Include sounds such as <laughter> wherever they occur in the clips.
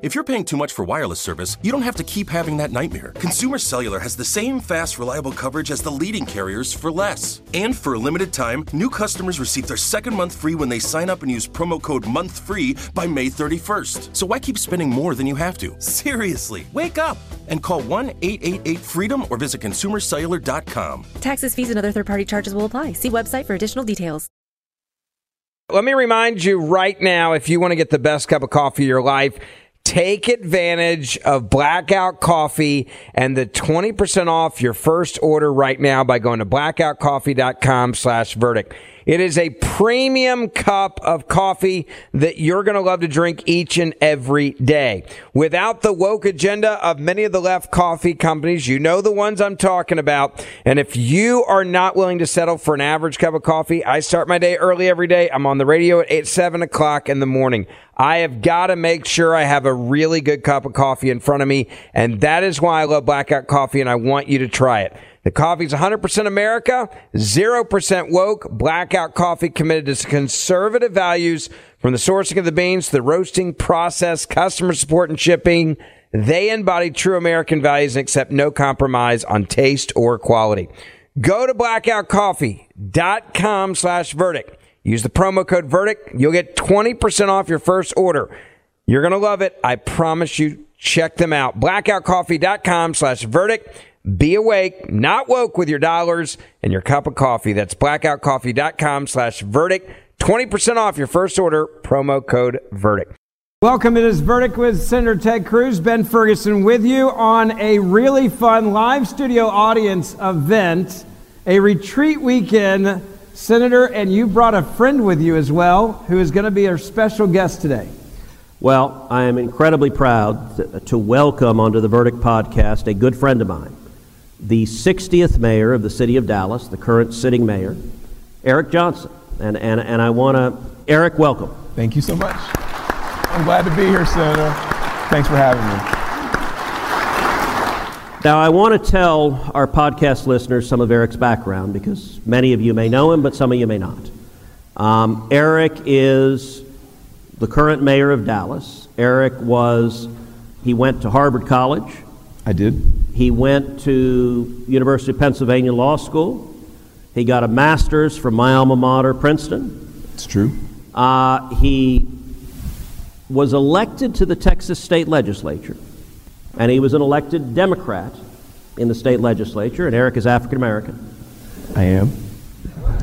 If you're paying too much for wireless service, you don't have to keep having that nightmare. Consumer Cellular has the same fast, reliable coverage as the leading carriers for less. And for a limited time, new customers receive their second month free when they sign up and use promo code MONTHFREE by May 31st. So why keep spending more than you have to? Seriously, wake up and call 1-888-FREEDOM or visit consumercellular.com. Taxes, fees, and other third-party charges will apply. See website for additional details. Let me remind you right now if you want to get the best cup of coffee of your life, Take advantage of Blackout Coffee and the 20% off your first order right now by going to blackoutcoffee.com slash verdict. It is a premium cup of coffee that you're going to love to drink each and every day. Without the woke agenda of many of the left coffee companies, you know the ones I'm talking about. And if you are not willing to settle for an average cup of coffee, I start my day early every day. I'm on the radio at 8, 7 o'clock in the morning. I have got to make sure I have a really good cup of coffee in front of me. And that is why I love Blackout Coffee and I want you to try it. The coffee is 100% America, 0% woke. Blackout Coffee committed to conservative values from the sourcing of the beans to the roasting process, customer support and shipping. They embody true American values and accept no compromise on taste or quality. Go to blackoutcoffee.com slash verdict. Use the promo code verdict. You'll get 20% off your first order. You're going to love it. I promise you. Check them out. Blackoutcoffee.com slash verdict. Be awake, not woke with your dollars and your cup of coffee. That's blackoutcoffee.com slash verdict. 20% off your first order. Promo code verdict. Welcome to this verdict with Senator Ted Cruz. Ben Ferguson with you on a really fun live studio audience event, a retreat weekend. Senator, and you brought a friend with you as well who is going to be our special guest today. Well, I am incredibly proud to welcome onto the Verdict podcast a good friend of mine, the 60th mayor of the city of Dallas, the current sitting mayor, Eric Johnson. And, and, and I want to, Eric, welcome. Thank you so much. I'm glad to be here, Senator. Thanks for having me. Now, I want to tell our podcast listeners some of Eric's background because many of you may know him, but some of you may not. Um, Eric is the current mayor of Dallas. Eric was, he went to Harvard College. I did. He went to University of Pennsylvania Law School. He got a master's from my alma mater, Princeton. It's true. Uh, he was elected to the Texas state legislature, and he was an elected Democrat in the state legislature, and Eric is African American. I am.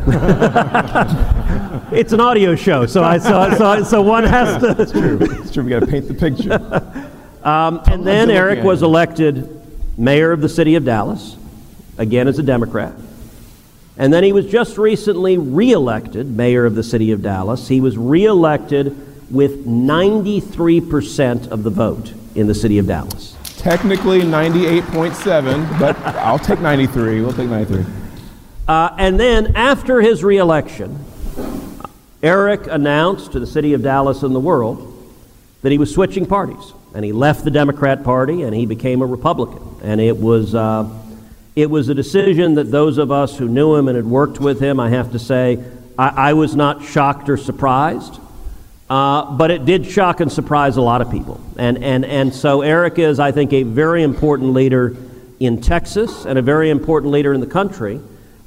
<laughs> it's an audio show, so I so, so, so one has to. It's true. It's true. We got to paint the picture. <laughs> Um, and then Eric was elected mayor of the city of Dallas, again as a Democrat. And then he was just recently reelected mayor of the city of Dallas. He was reelected with 93% of the vote in the city of Dallas. Technically 98.7, but <laughs> I'll take 93. We'll take 93. Uh, and then after his reelection, Eric announced to the city of Dallas and the world that he was switching parties. And he left the Democrat Party and he became a Republican. And it was, uh, it was a decision that those of us who knew him and had worked with him, I have to say, I, I was not shocked or surprised. Uh, but it did shock and surprise a lot of people. And, and, and so Eric is, I think, a very important leader in Texas and a very important leader in the country.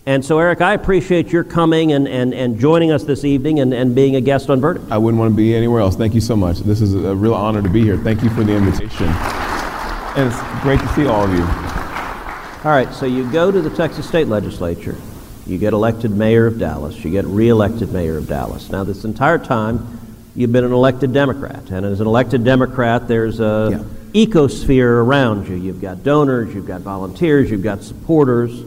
And so, Eric, I appreciate your coming and, and, and joining us this evening and, and being a guest on Verdict. I wouldn't want to be anywhere else. Thank you so much. This is a real honor to be here. Thank you for the invitation. And it's great to see all of you. All right, so you go to the Texas State Legislature, you get elected mayor of Dallas, you get reelected mayor of Dallas. Now, this entire time, you've been an elected Democrat. And as an elected Democrat, there's a Yeah. ecosphere around you. You've got donors, you've got volunteers, you've got supporters.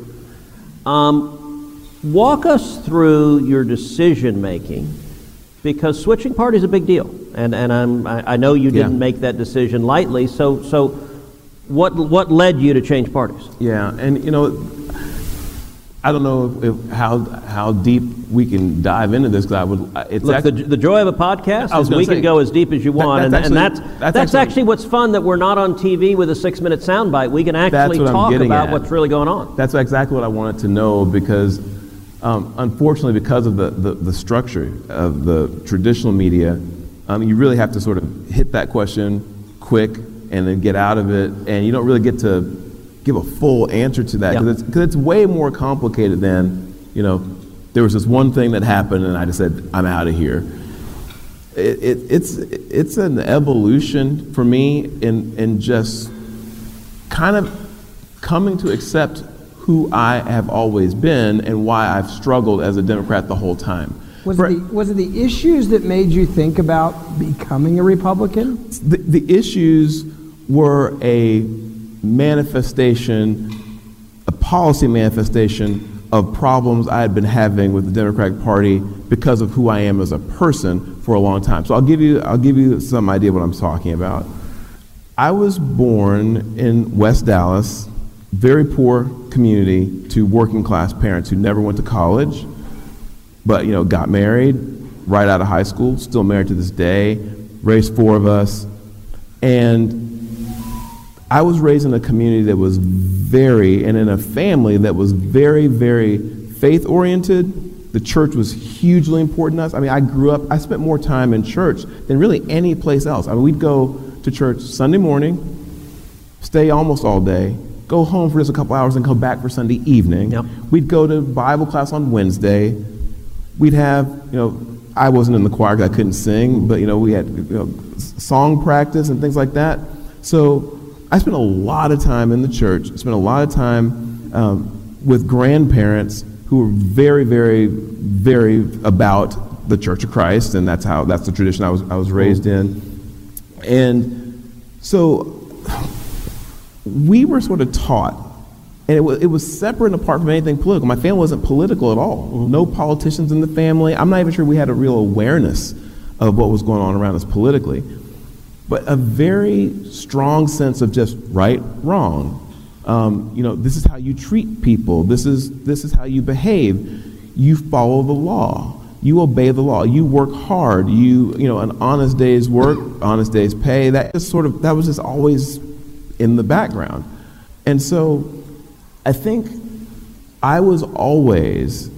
Um, walk us through your decision making because switching party is a big deal. And, and I'm, I, I know you didn't make that decision lightly. So, so what, what led you to change parties? Yeah, and you know, I don't know if, if how how deep we can dive into this because I would. It's Look, the, the joy of a podcast is we say, can go as deep as you that- want, that's and, and that's that's that's, actually- actually what's fun that we're not on TV with a six-minute soundbite. We can actually talk about at. what's really going on. That's exactly what I wanted to know because, um, unfortunately, because of the, the, the structure of the traditional media, um, you really have to sort of hit that question quick and then get out of it, and you don't really get to give a full answer to that because Yeah. because it's way more complicated than, you know, there was this one thing that happened and I just said, I'm out of here. It, it, it's, it's an evolution for me in, in just kind of coming to accept who I have always been and why I've struggled as a Democrat the whole time. Was For- it, the, was it the issues that made you think about becoming a Republican? the, the issues were a manifestation, a policy manifestation of problems I had been having with the Democratic Party because of who I am as a person for a long time. So I'll give you, I'll give you some idea what I'm talking about. I was born in West Dallas, very poor community to working class parents who never went to college, but you know got married right out of high school, still married to this day, raised four of us, and I was raised in a community that was very, and in a family that was very, very faith oriented. The church was hugely important to us. I mean, I grew up, I spent more time in church than really any place else. I mean, we'd go to church Sunday morning, stay almost all day, go home for just a couple hours, and come back for Sunday evening. Yep. We'd go to Bible class on Wednesday. We'd have, you know, I wasn't in the choir 'cause I couldn't sing, but, you know, we had you know, song practice and things like that. So I spent a lot of time in the church, I spent a lot of time um, with grandparents who were very, very, very about the Church of Christ, and that's how, that's the tradition I was, I was raised in. And so we were sort of taught, and it was, it was separate and apart from anything political. My family wasn't political at all. No politicians in the family. I'm not even sure we had a real awareness of what was going on around us politically. But a very strong sense of just right, wrong. Um, you know, this is how you treat people. This is, this is how you behave. You follow the law. You obey the law. You work hard. You, you know, an honest day's work, honest day's pay. That just sort of, that was just always in the background. And so I think I was always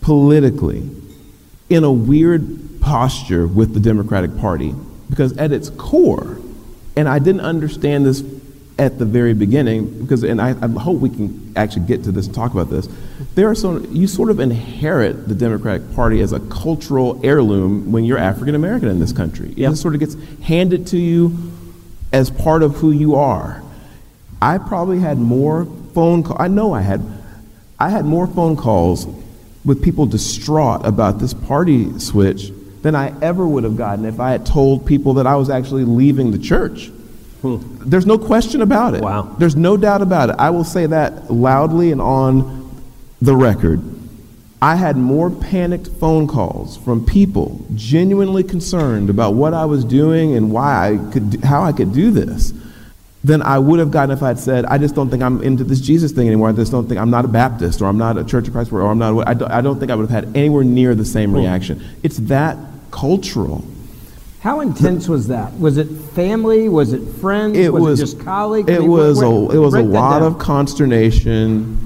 politically in a weird posture with the Democratic Party because at its core, and I didn't understand this at the very beginning because, and I, I hope we can actually get to this and talk about this. There are some you sort of inherit the Democratic Party as a cultural heirloom when you're African American in this country. It Yep. sort of gets handed to you as part of who you are. I probably had more phone call. I know I had. I had more phone calls with people distraught about this party switch than I ever would have gotten if I had told people that I was actually leaving the church. Hmm. There's no question about it. Wow. There's no doubt about it. I will say that loudly and on the record. I had more panicked phone calls from people genuinely concerned about what I was doing and why I could, how I could do this, than I would have gotten if I'd said, I just don't think I'm into this Jesus thing anymore. I just don't think I'm not a Baptist or I'm not a Church of Christ or I'm not. I don't, I don't think I would have had anywhere near the same hmm. reaction. It's that cultural. How intense was that? Was it family? Was it friends? It was, was it just colleagues? I It mean, was where- a it was a lot of consternation.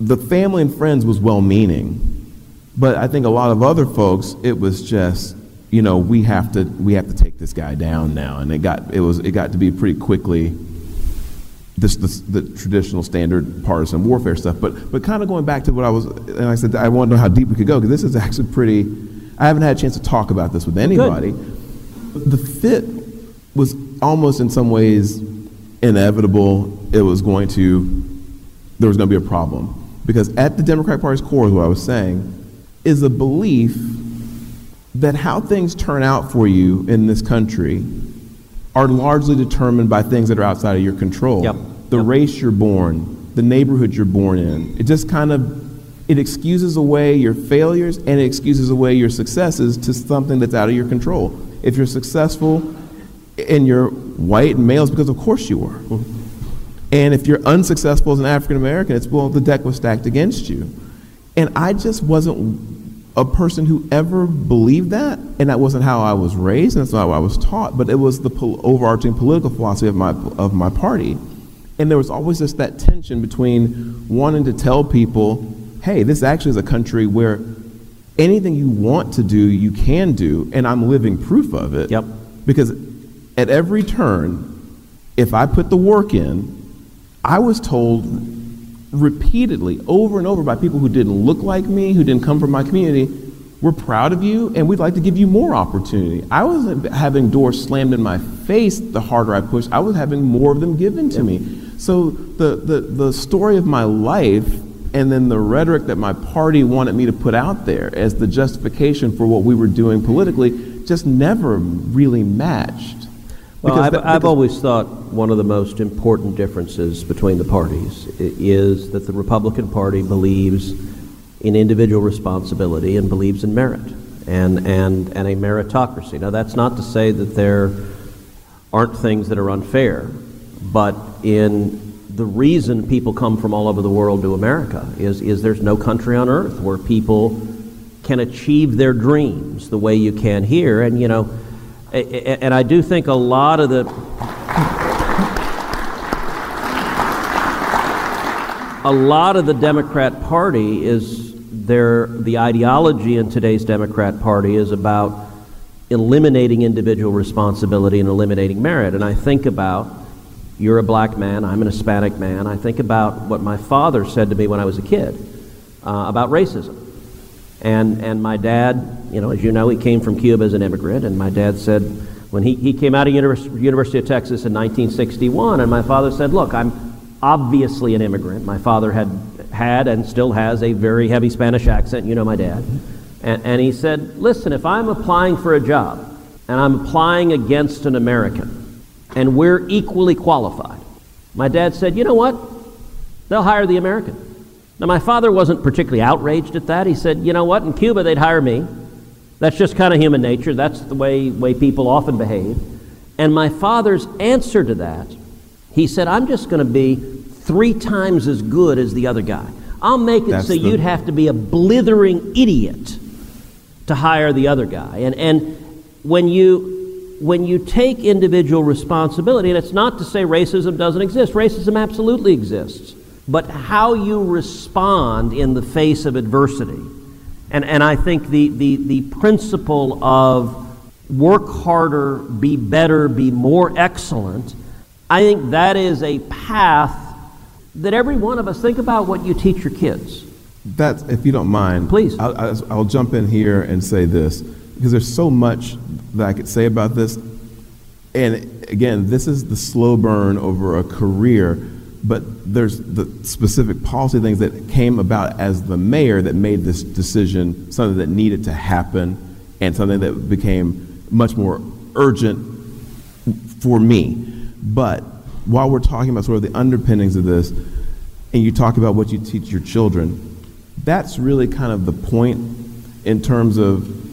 The family and friends was well meaning, but I think a lot of other folks it was just you know, we have to we have to take this guy down now, and it got it was it got to be pretty quickly. This, this the traditional standard partisan warfare stuff, but but kind of going back to what I was, and I said I want to know how deep we could go because this is actually pretty. I haven't had a chance to talk about this with anybody. The fit was almost in some ways inevitable. It was going to there was going to be a problem because at the Democratic Party's core, is what I was saying, is a belief that how things turn out for you in this country are largely determined by things that are outside of your control. Yep. The Yep. race you're born, the neighborhood you're born in. It just kind of it excuses away your failures and it excuses away your successes to something that's out of your control. If you're successful and you're white and male, it's because of course you were. And if you're unsuccessful as an African American, it's well, the deck was stacked against you. And I just wasn't a person who ever believed that, and that wasn't how I was raised, and that's not how I was taught. But it was the overarching political philosophy of my of my party, and there was always just that tension between wanting to tell people, "Hey, this actually is a country where anything you want to do, you can do," and I'm living proof of it. Yep. Because at every turn, if I put the work in, I was told repeatedly, over and over, by people who didn't look like me, who didn't come from my community, we're proud of you and we'd like to give you more opportunity. I wasn't having doors slammed in my face the harder I pushed, I was having more of them given to me. So the, the, the story of my life and then the rhetoric that my party wanted me to put out there as the justification for what we were doing politically just never really matched. Well, I've, that- I've always thought one of the most important differences between the parties is that the Republican Party believes in individual responsibility and believes in merit and, and, and a meritocracy. Now, that's not to say that there aren't things that are unfair, but in the reason people come from all over the world to America is, is there's no country on earth where people can achieve their dreams the way you can here. And, you know, and I do think a lot of the <laughs> a lot of the Democrat Party is their the ideology in today's Democrat Party is about eliminating individual responsibility and eliminating merit. And I think about you're a black man, I'm an Hispanic man. I think about what my father said to me when I was a kid uh, about racism. And, and my dad, you know, as you know, he came from Cuba as an immigrant. And my dad said, when he, he came out of Univers- University of Texas in 1961, and my father said, Look, I'm obviously an immigrant. My father had, had and still has a very heavy Spanish accent. You know my dad. And, and he said, Listen, if I'm applying for a job and I'm applying against an American and we're equally qualified, my dad said, You know what? They'll hire the American. Now, my father wasn't particularly outraged at that. He said, you know what, in Cuba they'd hire me. That's just kind of human nature. That's the way, way people often behave. And my father's answer to that, he said, I'm just going to be three times as good as the other guy. I'll make it That's so the- you'd have to be a blithering idiot to hire the other guy. And, and when, you, when you take individual responsibility, and it's not to say racism doesn't exist, racism absolutely exists, but how you respond in the face of adversity. And, and I think the, the, the principle of work harder, be better, be more excellent, I think that is a path that every one of us think about what you teach your kids. That's, if you don't mind, Please. I'll, I'll, I'll jump in here and say this because there's so much that I could say about this. And again, this is the slow burn over a career, but there's the specific policy things that came about as the mayor that made this decision something that needed to happen and something that became much more urgent for me. But while we're talking about sort of the underpinnings of this, and you talk about what you teach your children, that's really kind of the point in terms of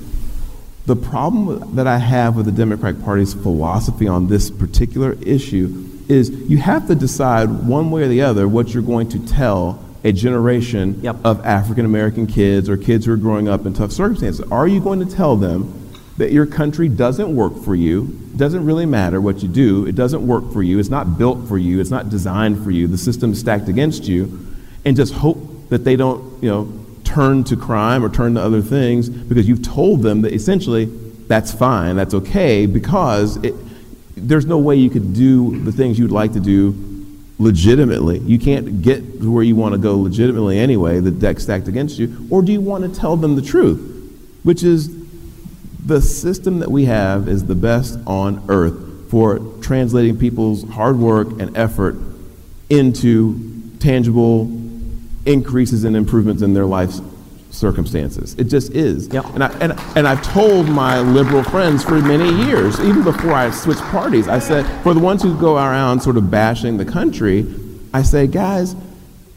the problem that I have with the Democratic Party's philosophy on this particular issue is you have to decide one way or the other what you're going to tell a generation Yep. of African American kids or kids who are growing up in tough circumstances. Are you going to tell them that your country doesn't work for you, doesn't really matter what you do, it doesn't work for you, it's not built for you, it's not designed for you, the system's stacked against you, and just hope that they don't, you know, turn to crime or turn to other things because you've told them that essentially that's fine, that's okay, because it, there's no way you could do the things you'd like to do legitimately. You can't get to where you want to go legitimately anyway, the deck stacked against you. Or do you want to tell them the truth, which is the system that we have is the best on earth for translating people's hard work and effort into tangible increases and improvements in their life circumstances. It just is. Yep. And, I, and, and I've told my liberal friends for many years, even before I switched parties, I said, for the ones who go around sort of bashing the country, I say, guys,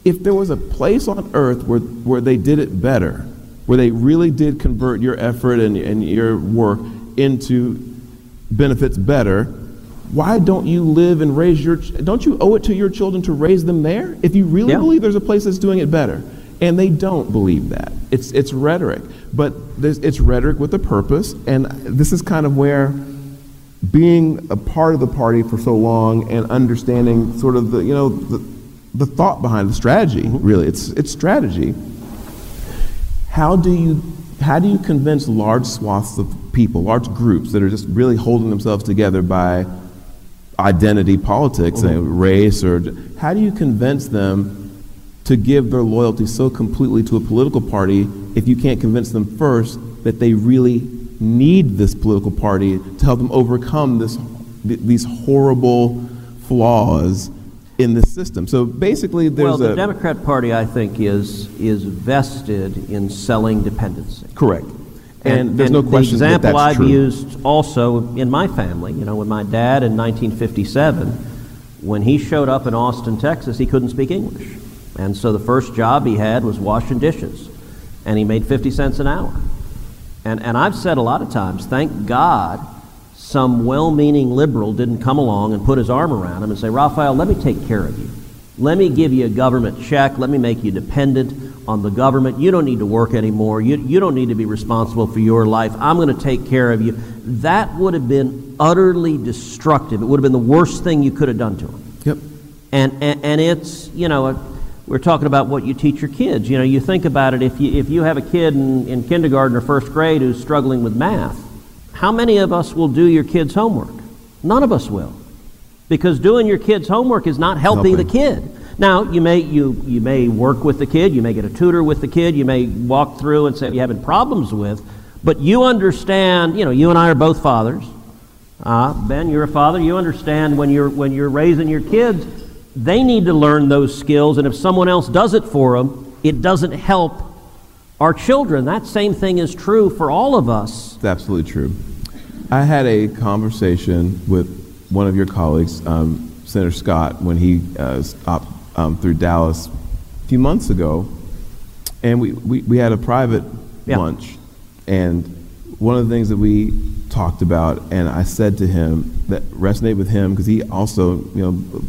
if there was a place on earth where, where they did it better, where they really did convert your effort and, and your work into benefits better, why don't you live and raise your, ch- don't you owe it to your children to raise them there? If you really Yeah. believe there's a place that's doing it better. And they don't believe that. It's, it's rhetoric. But there's, it's rhetoric with a purpose. And this is kind of where being a part of the party for so long and understanding sort of the, you know, the, the thought behind the strategy, mm-hmm. really. It's, it's strategy. How do you how do you convince large swaths of people, large groups that are just really holding themselves together by identity politics, uh, race, or how do you convince them to give their loyalty so completely to a political party if you can't convince them first that they really need this political party to help them overcome this, th- these horrible flaws in the system? So basically, there's well, the a Democrat Party, I think, is is vested in selling dependency. correct, and, there's no question the that example that's I've true. used also in my family, you know, with my dad in 1957, when he showed up in Austin, Texas, he couldn't speak English. And so the first job he had was washing dishes. And he made 50 cents an hour. And, and I've said a lot of times, thank God some well meaning liberal didn't come along and put his arm around him and say, Rafael, let me take care of you. Let me give you a government check. Let me make you dependent on the government. You don't need to work anymore. You, you don't need to be responsible for your life. I'm going to take care of you. That would have been utterly destructive. It would have been the worst thing you could have done to him. Yep. And, and, and it's, you know, a, we're talking about what you teach your kids. You know, you think about it, if you, if you have a kid in, in kindergarten or first grade who's struggling with math, how many of us will do your kid's homework? None of us will. Because doing your kid's homework is not helping, Helping. the kid. Now, you may, you, you may work with the kid, you may get a tutor with the kid, you may walk through and say you're having problems with, but you understand, you know, you and I are both fathers. Uh, ben, you're a father. You understand when you're, when you're raising your kids, they need to learn those skills, and if someone else does it for them, it doesn't help our children. That same thing is true for all of us. It's absolutely true. I had a conversation with one of your colleagues, um, Senator Scott, when he uh, stopped um, through Dallas a few months ago, and we, we, we had a private Yeah. lunch. And one of the things that we talked about, and I said to him that resonated with him because he also, you know, b-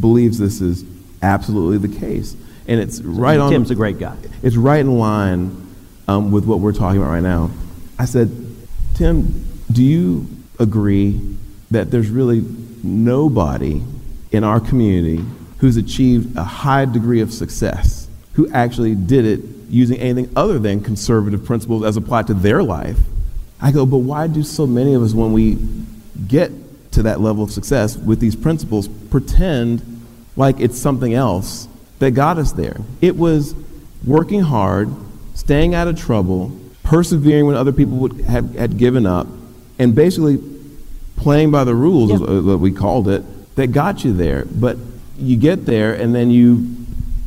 believes this is absolutely the case, and it's right on. Tim's a great guy. It's right in line um, with what we're talking about right now. I said, Tim, do you agree that there's really nobody in our community who's achieved a high degree of success, who actually did it using anything other than conservative principles as applied to their life? I go, but why do so many of us, when we get to that level of success with these principles, pretend like it's something else that got us there? It was working hard, staying out of trouble, persevering when other people would have, had given up, and basically playing by the rules, is uh, what we called it, that got you there. But you get there, and then you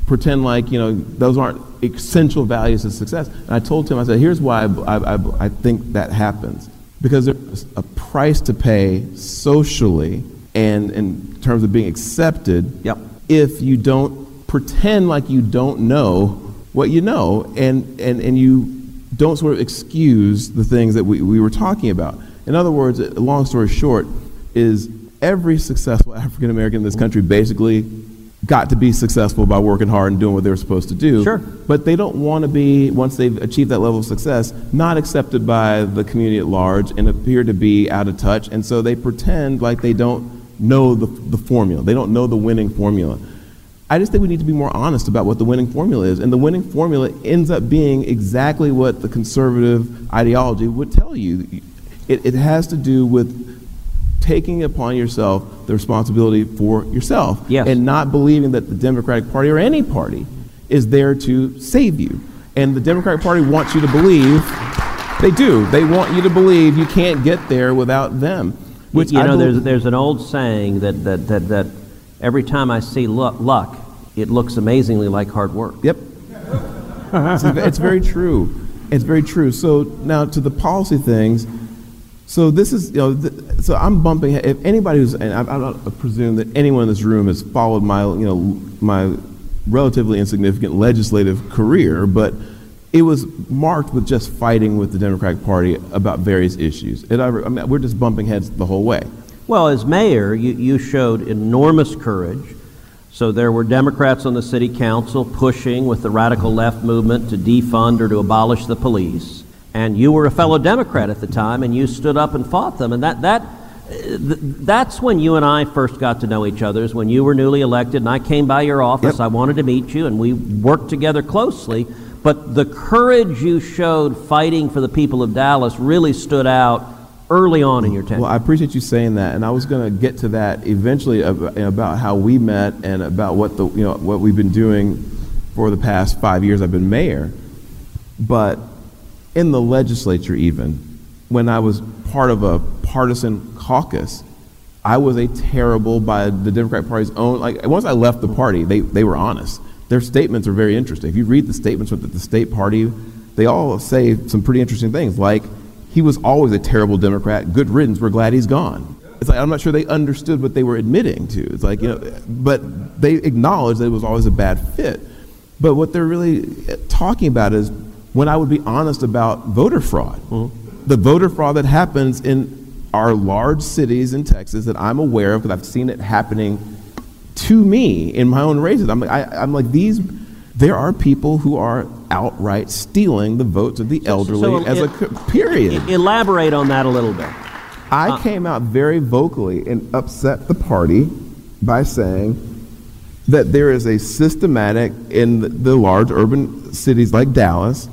pretend like you know those aren't essential values of success. And I told him, I said, here's why I, I, I, I think that happens because there's a price to pay socially and in terms of being accepted. Yep. If you don't pretend like you don't know what you know, and and and you don't sort of excuse the things that we, we were talking about. In other words, a long story short, is every successful African American in this country basically got to be successful by working hard and doing what they were supposed to do. Sure. But they don't want to be, once they've achieved that level of success, not accepted by the community at large and appear to be out of touch. And so they pretend like they don't know the, the formula. They don't know the winning formula. I just think we need to be more honest about what the winning formula is. And the winning formula ends up being exactly what the conservative ideology would tell you. It, it has to do with taking upon yourself the responsibility for yourself Yes. and not believing that the Democratic Party or any party is there to save you. And the Democratic Party wants you to believe, they do, they want you to believe you can't get there without them. Which you I know, believe- there's, there's an old saying that, that, that, that every time I see luck, luck, it looks amazingly like hard work. Yep. it's, it's very true. It's very true. So now to the policy things. So this is, you know, th- so I'm bumping. If anybody who's, and I, I presume that anyone in this room has followed my, you know, my relatively insignificant legislative career, but it was marked with just fighting with the Democratic Party about various issues. And I, I mean, we're just bumping heads the whole way. Well, as mayor, you, you showed enormous courage. So there were Democrats on the city council pushing with the radical left movement to defund or to abolish the police. And you were a fellow Democrat at the time, and you stood up and fought them. And that, that, that's when you and I first got to know each other, is when you were newly elected, and I came by your office. Yep. I wanted to meet you, and we worked together closely. But the courage you showed fighting for the people of Dallas really stood out early on in your tenure. Well, I appreciate you saying that, and I was going to get to that eventually about how we met and about what the you know what we've been doing for the past five years. I've been mayor, but in the legislature, even when I was part of a partisan caucus, I was a terrible by the Democratic Party's own. Like once I left the party, they they were honest. Their statements are very interesting. If you read the statements with the, state party, they all say some pretty interesting things, like he was always a terrible Democrat. Good riddance. We're glad he's gone. It's like I'm not sure they understood what they were admitting to. It's like you know, but they acknowledged that it was always a bad fit. But what they're really eh, talking about is when I would be honest about voter fraud, mm-hmm. the voter fraud that happens in our large cities in Texas that I'm aware of because I've seen it happening to me in my own races. I'm like, I, I'm like these. There are people who are outright stealing the votes of the elderly so as a it- co- period. Elaborate on that a little bit. I uh, came out very vocally and upset the party by saying that there is a systematic in the large urban cities like Dallas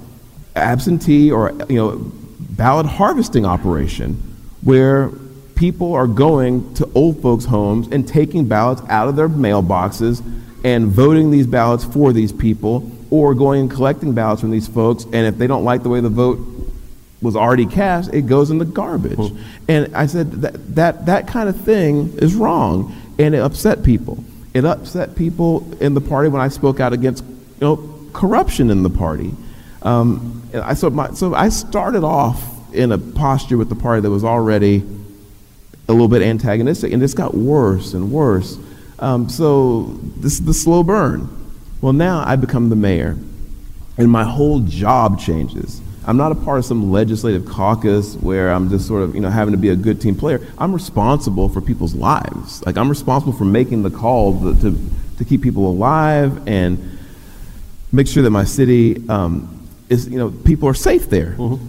absentee or you know ballot harvesting operation where people are going to old folks' homes and taking ballots out of their mailboxes and voting these ballots for these people or going and collecting ballots from these folks and if they don't like the way the vote was already cast, it goes in the garbage. And I said that, that that kind of thing is wrong, and it upset people. It upset people in the party when I spoke out against you know corruption in the party. Um, I so my so I started off in a posture with the party that was already a little bit antagonistic, and this got worse and worse. Um, so this is the slow burn. Well, now I become the mayor, and my whole job changes. I'm not a part of some legislative caucus where I'm just sort of, you know, having to be a good team player. I'm responsible for people's lives. Like I'm responsible for making the call to, to, to keep people alive and make sure that my city um, is, you know, people are safe there. Mm-hmm.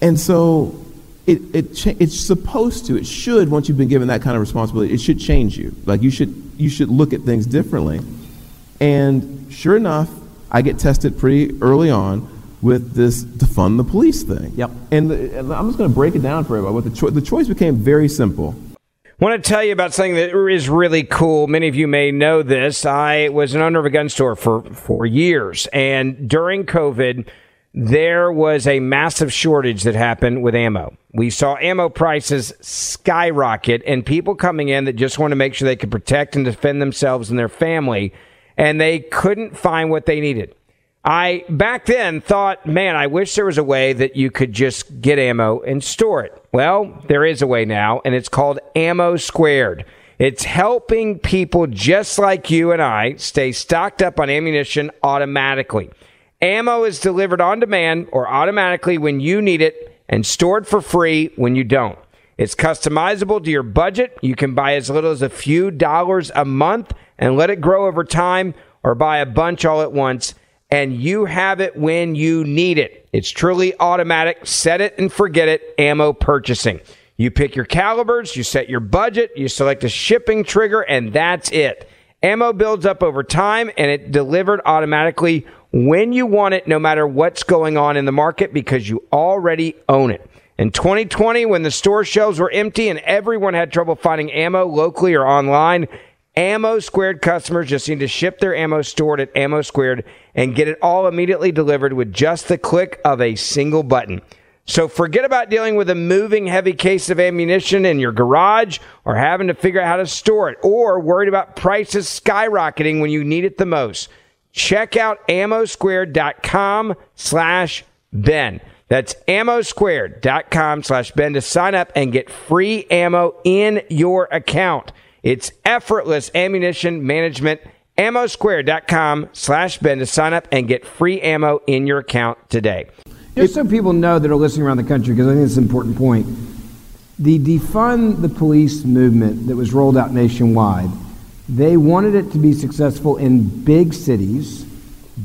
And so it, it cha- it's supposed to, it should, once you've been given that kind of responsibility, it should change you. Like you should, you should look at things differently. And sure enough, I get tested pretty early on with this defund the police thing. Yep. And, the, and I'm just going to break it down for everybody. What the, cho- the choice became very simple. Want to tell you about something that is really cool. Many of you may know this. I was an owner of a gun store for for years, and during COVID, there was a massive shortage that happened with ammo. We saw ammo prices skyrocket, and people coming in that just want to make sure they could protect and defend themselves and their family, and they couldn't find what they needed. I back then thought, man, I wish there was a way that you could just get ammo and store it. Well, there is a way now, and it's called Ammo Squared. It's helping people just like you and I stay stocked up on ammunition automatically. Ammo is delivered on demand or automatically when you need it and stored for free when you don't. It's customizable to your budget. You can buy as little as a few dollars a month and let it grow over time or buy a bunch all at once and you have it when you need it. It's truly automatic. Set it and forget it. Ammo purchasing. You pick your calibers, you set your budget, you select a shipping trigger, and that's it. Ammo builds up over time and it delivered automatically when you want it, no matter what's going on in the market because you already own it. In 2020, when the store shelves were empty and everyone had trouble finding ammo locally or online, Ammo Squared customers just need to ship their ammo stored at Ammo Squared and get it all immediately delivered with just the click of a single button. So forget about dealing with a moving heavy case of ammunition in your garage or having to figure out how to store it or worried about prices skyrocketing when you need it the most. Check out ammosquared.com slash Ben. That's ammosquared.com slash Ben to sign up and get free ammo in your account. It's effortless ammunition management. Ammosquared.com slash Ben to sign up and get free ammo in your account today. Just so people know that are listening around the country, because I think it's an important point. The defund the police movement that was rolled out nationwide, they wanted it to be successful in big cities.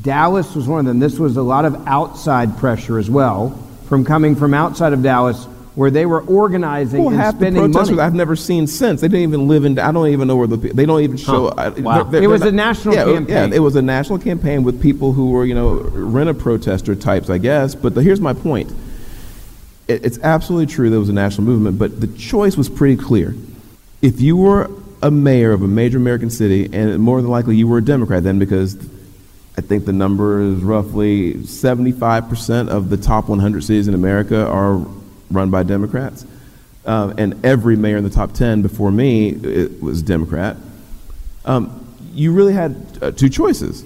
Dallas was one of them. This was a lot of outside pressure as well from coming from outside of Dallas where they were organizing Well, and spending money. I've never seen since. They didn't even live in. I don't even know where the. They don't even show. Huh. I- Wow. they're- It was they're a national yeah, campaign. Yeah, it was a national campaign with people who were, you know, rent a protester types, I guess. But the, here's my point. It, it's absolutely true there was a national movement, but the choice was pretty clear. If you were a mayor of a major American city, and more than likely you were a Democrat then, because I think the number is roughly 75% of the top 100 cities in America are run by Democrats. Um, and every mayor in the top 10 before me it was Democrat. Um, you really had uh, two choices.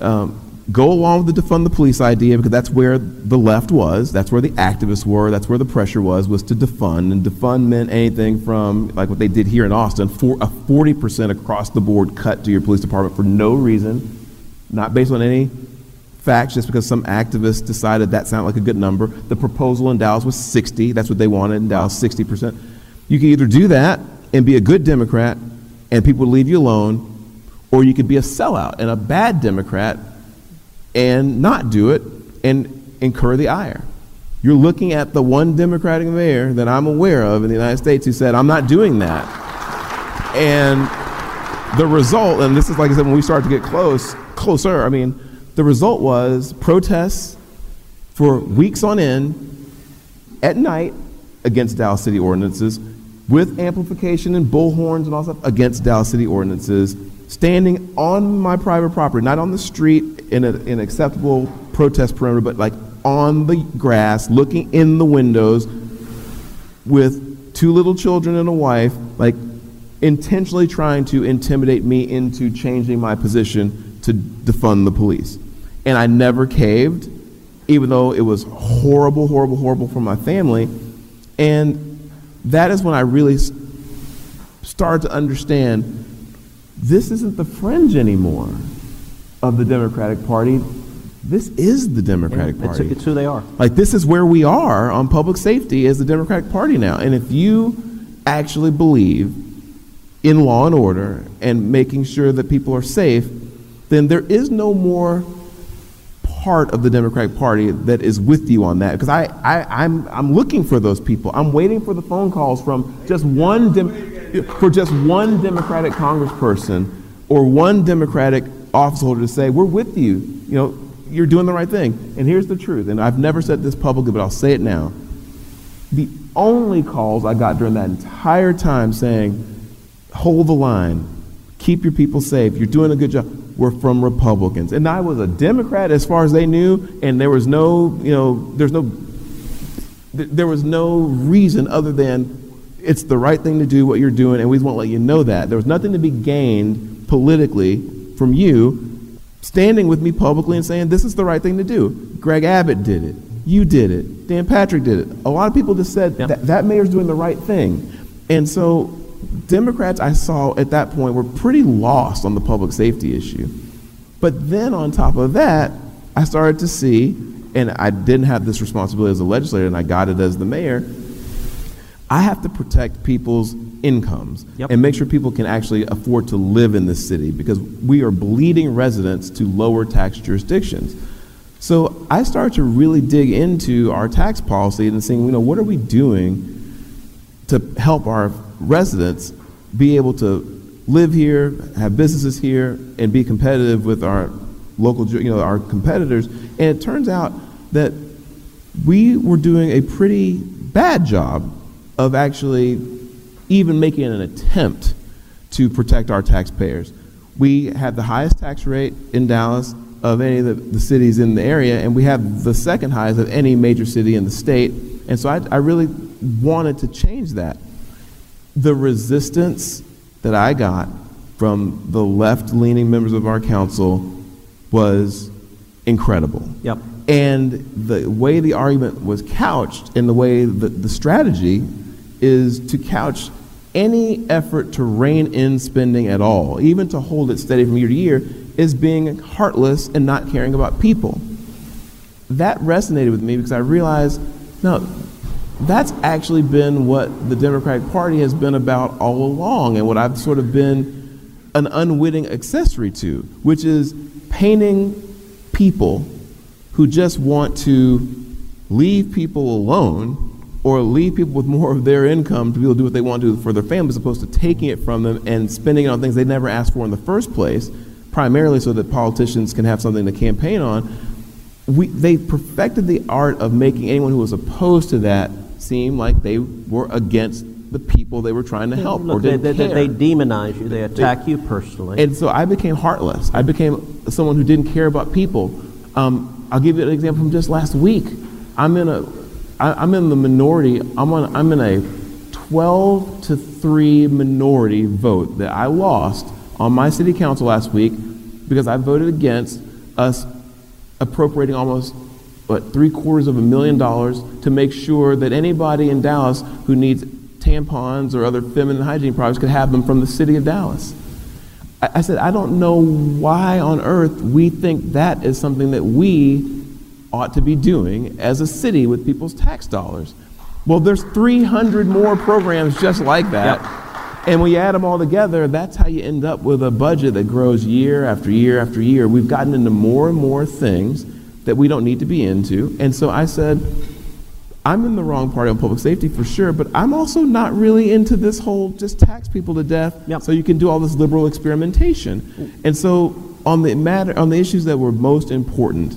Um, go along with the defund the police idea because that's where the left was, that's where the activists were, that's where the pressure was, was to defund. And defund meant anything from, like what they did here in Austin, for a 40% across the board cut to your police department for no reason, not based on any facts, just because some activists decided that sounded like a good number. The proposal in Dallas was 60. That's what they wanted in Dallas, 60%. You can either do that and be a good Democrat and people leave you alone, or you could be a sellout and a bad Democrat and not do it and incur the ire. You're looking at the one Democratic mayor that I'm aware of in the United States who said, I'm not doing that. And the result, and this is like I said, when we started to get close, closer, I mean, the result was protests for weeks on end at night against Dallas City ordinances, with amplification and bullhorns and all stuff against Dallas City ordinances, standing on my private property, not on the street in, a, in an acceptable protest perimeter, but like on the grass, looking in the windows with two little children and a wife, like intentionally trying to intimidate me into changing my position to defund the police. And I never caved, even though it was horrible, horrible, horrible for my family. And that is when I really started to understand this isn't the fringe anymore of the Democratic Party. This is the Democratic It's, Party. it's who they are. Like this is where we are on public safety as the Democratic Party now. And if you actually believe in law and order and making sure that people are safe, then there is no more part of the Democratic Party that is with you on that. Because I, I, I'm, I'm looking for those people. I'm waiting for the phone calls from just one Dem- for just one Democratic Congressperson or one Democratic officeholder to say, "We're with you." You know, you're doing the right thing. And here's the truth. And I've never said this publicly, but I'll say it now. The only calls I got during that entire time saying, hold the line, keep your people safe, you're doing a good job, were from Republicans. And I was a Democrat as far as they knew, and there was no, you know, there's no, th- there was no reason other than it's the right thing to do what you're doing, and we won't let you know that. There was nothing to be gained politically from you standing with me publicly and saying this is the right thing to do. Greg Abbott did it. You did it. Dan Patrick did it. A lot of people just said that, that mayor's doing the right thing. And so Democrats I saw at that point were pretty lost on the public safety issue. But then on top of that, I started to see, and I didn't have this responsibility as a legislator, and I got it as the mayor. I have to protect people's incomes Yep. and make sure people can actually afford to live in this city because we are bleeding residents to lower tax jurisdictions. So I started to really dig into our tax policy and saying, you know, what are we doing to help our residents be able to live here, have businesses here, and be competitive with our local, you know, our competitors. And it turns out that we were doing a pretty bad job of actually even making an attempt to protect our taxpayers. We had the highest tax rate in Dallas of any of the, the cities in the area, and we have the second highest of any major city in the state. And so I, I really wanted to change that. The resistance that I got from the left leaning members of our council was incredible. Yep. And the way the argument was couched and the way that the strategy is to couch any effort to rein in spending at all, even to hold it steady from year to year, is being heartless and not caring about people. That resonated with me because I realized, no, that's actually been what the Democratic Party has been about all along and what I've sort of been an unwitting accessory to, which is painting people who just want to leave people alone or leave people with more of their income to be able to do what they want to do for their families, as opposed to taking it from them and spending it on things they never asked for in the first place, primarily so that politicians can have something to campaign on. We, they perfected the art of making anyone who was opposed to that seem like they were against the people they were trying to help Look, or didn't they, care. they demonize you. They attack you personally. And so I became heartless. I became someone who didn't care about people. Um, I'll give you an example from just last week. I'm in a, I, I'm in the minority. I'm on. I'm in a 12 to three minority vote that I lost on my city council last week because I voted against us appropriating almost what three quarters of a million dollars to make sure that anybody in Dallas who needs tampons or other feminine hygiene products could have them from the city of Dallas. I, I said, I don't know why on earth we think that is something that we ought to be doing as a city with people's tax dollars. Well, there's 300 more programs just like that. And when you add them all together, that's how you end up with a budget that grows year after year after year. We've gotten into more and more things that we don't need to be into. And so I said, I'm in the wrong party on public safety for sure, but I'm also not really into this whole just tax people to death Yep. so you can do all this liberal experimentation. And so on the matter on the issues that were most important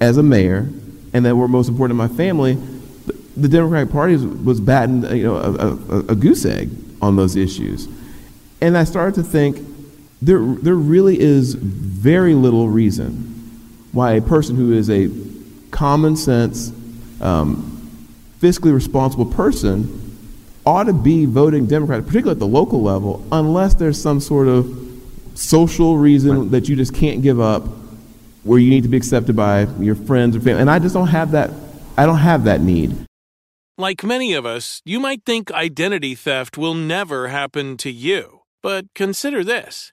as a mayor and that were most important in my family, the, the Democratic Party was, was batting you know a, a, a goose egg on those issues. And I started to think there there really is very little reason why a person who is a common sense, um, fiscally responsible person ought to be voting Democrat, particularly at the local level, unless there's some sort of social reason that you just can't give up, where you need to be accepted by your friends or family. And I just don't have that. I don't have that need. Like many of us, you might think identity theft will never happen to you. But consider this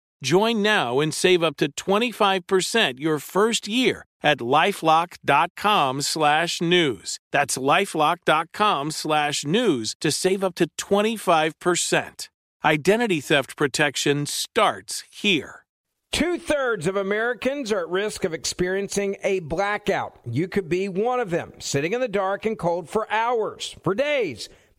Join now and save up to 25% your first year at lifelock.com slash news. That's lifelock.com slash news to save up to 25%. Identity theft protection starts here. Two thirds of Americans are at risk of experiencing a blackout. You could be one of them, sitting in the dark and cold for hours, for days,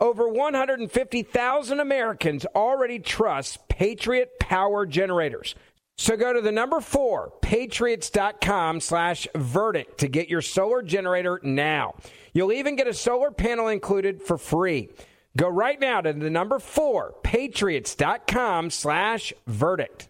Over 150,000 Americans already trust Patriot Power Generators. So go to the number four, patriots.com slash verdict to get your solar generator now. You'll even get a solar panel included for free. Go right now to the number four, patriots.com slash verdict.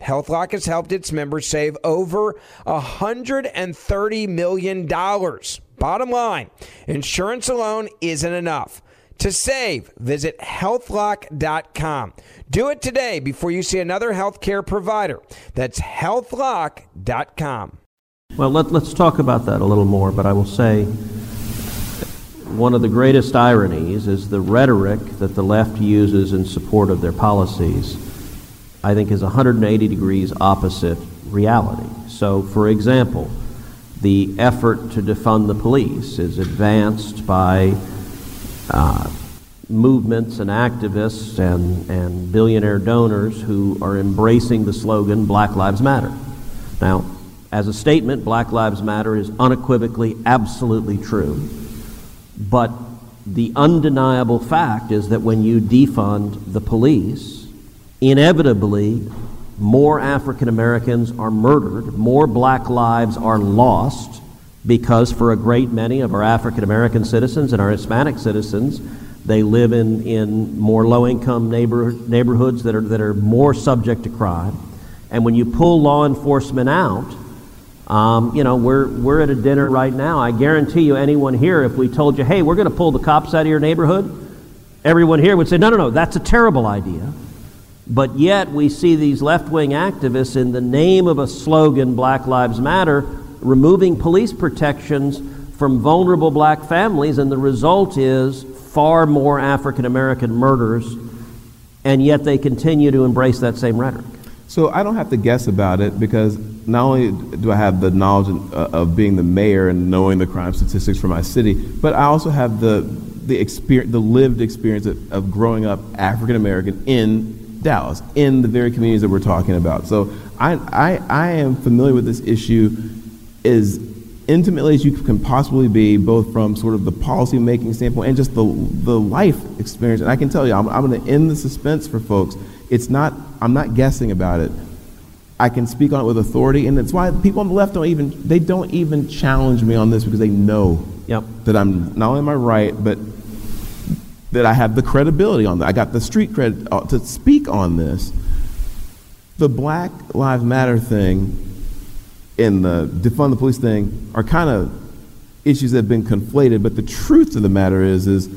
HealthLock has helped its members save over $130 million. Bottom line, insurance alone isn't enough. To save, visit healthlock.com. Do it today before you see another healthcare provider. That's healthlock.com. Well, let, us talk about that a little more, but I will say one of the greatest ironies is the rhetoric that the left uses in support of their policies, I think, is 180 degrees opposite reality. So, for example, the effort to defund the police is advanced by uh, movements and activists and, and billionaire donors who are embracing the slogan Black Lives Matter. Now, as a statement, Black Lives Matter is unequivocally, absolutely true. But the undeniable fact is that when you defund the police, inevitably more African Americans are murdered, more black lives are lost, because for a great many of our African American citizens and our Hispanic citizens, they live in, in more low income neighbor, neighborhoods that are, that are more subject to crime. And when you pull law enforcement out, um, you know, we're, we're at a dinner right now. I guarantee you, anyone here, if we told you, hey, we're going to pull the cops out of your neighborhood, everyone here would say, no, no, no, that's a terrible idea. But yet, we see these left wing activists, in the name of a slogan, Black Lives Matter, removing police protections from vulnerable black families, and the result is far more African American murders, and yet they continue to embrace that same rhetoric. So I don't have to guess about it because not only do I have the knowledge uh, of being the mayor and knowing the crime statistics for my city, but I also have the the experience, the lived experience of, of growing up African American in Dallas, in the very communities that we're talking about. So I, I, I am familiar with this issue as intimately as you can possibly be, both from sort of the policy making standpoint and just the, the life experience. And I can tell you, I'm, I'm going to end the suspense for folks. It's not, I'm not guessing about it. I can speak on it with authority, and that's why people on the left don't even they don't even challenge me on this because they know yep. that I'm not only am I right, but that I have the credibility on that. I got the street cred uh, to speak on this. The Black Lives Matter thing and the defund the police thing are kind of issues that have been conflated, but the truth of the matter is is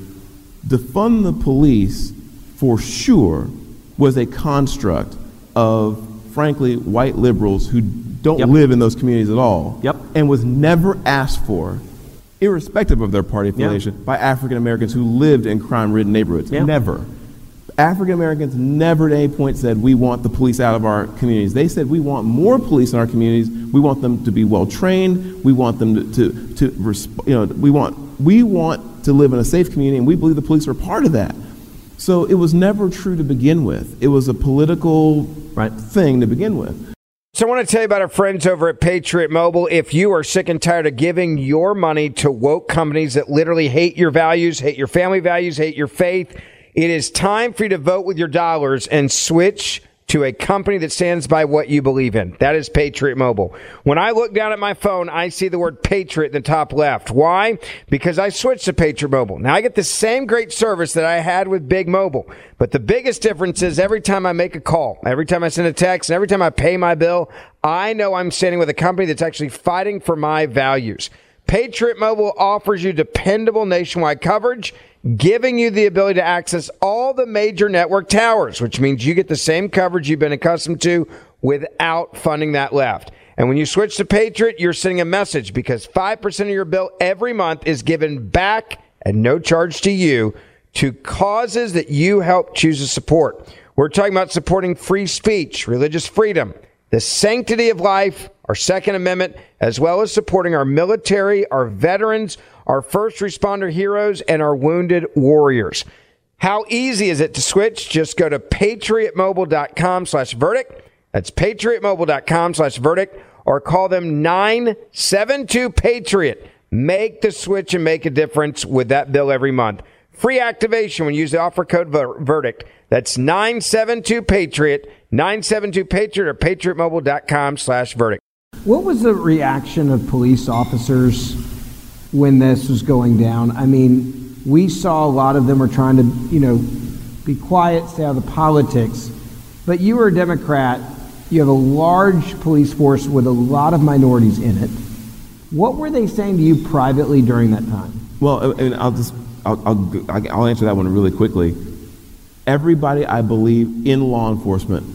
defund the police for sure was a construct of frankly, white liberals who don't yep. live in those communities at all. Yep. And was never asked for, irrespective of their party affiliation, yep. by African Americans who lived in crime ridden neighborhoods. Yep. Never. African Americans never at any point said, we want the police out of our communities. They said, we want more police in our communities. We want them to be well trained. We want them to, to, to resp- you know, we want, we want to live in a safe community, and we believe the police are part of that. So it was never true to begin with. It was a political right. thing to begin with. So I want to tell you about our friends over at Patriot Mobile. If you are sick and tired of giving your money to woke companies that literally hate your values, hate your family values, hate your faith, it is time for you to vote with your dollars and switch to a company that stands by what you believe in. That is Patriot Mobile. When I look down at my phone, I see the word Patriot in the top left. Why? Because I switched to Patriot Mobile. Now I get the same great service that I had with Big Mobile. But the biggest difference is every time I make a call, every time I send a text, and every time I pay my bill, I know I'm standing with a company that's actually fighting for my values. Patriot Mobile offers you dependable nationwide coverage giving you the ability to access all the major network towers, which means you get the same coverage you've been accustomed to without funding that left. And when you switch to Patriot, you're sending a message because 5% of your bill every month is given back at no charge to you to causes that you help choose to support. We're talking about supporting free speech, religious freedom, the sanctity of life, our Second Amendment, as well as supporting our military, our veterans, our first responder heroes, and our wounded warriors. How easy is it to switch? Just go to patriotmobile.com slash verdict. That's patriotmobile.com slash verdict or call them 972 Patriot. Make the switch and make a difference with that bill every month. Free activation when you use the offer code ver- verdict. That's 972 Patriot, 972 Patriot or patriotmobile.com slash verdict. What was the reaction of police officers when this was going down? I mean, we saw a lot of them were trying to, you know, be quiet, stay out of the politics. But you were a Democrat. You have a large police force with a lot of minorities in it. What were they saying to you privately during that time? Well, mean, I'll just I'll, I'll, I'll answer that one really quickly. Everybody, I believe, in law enforcement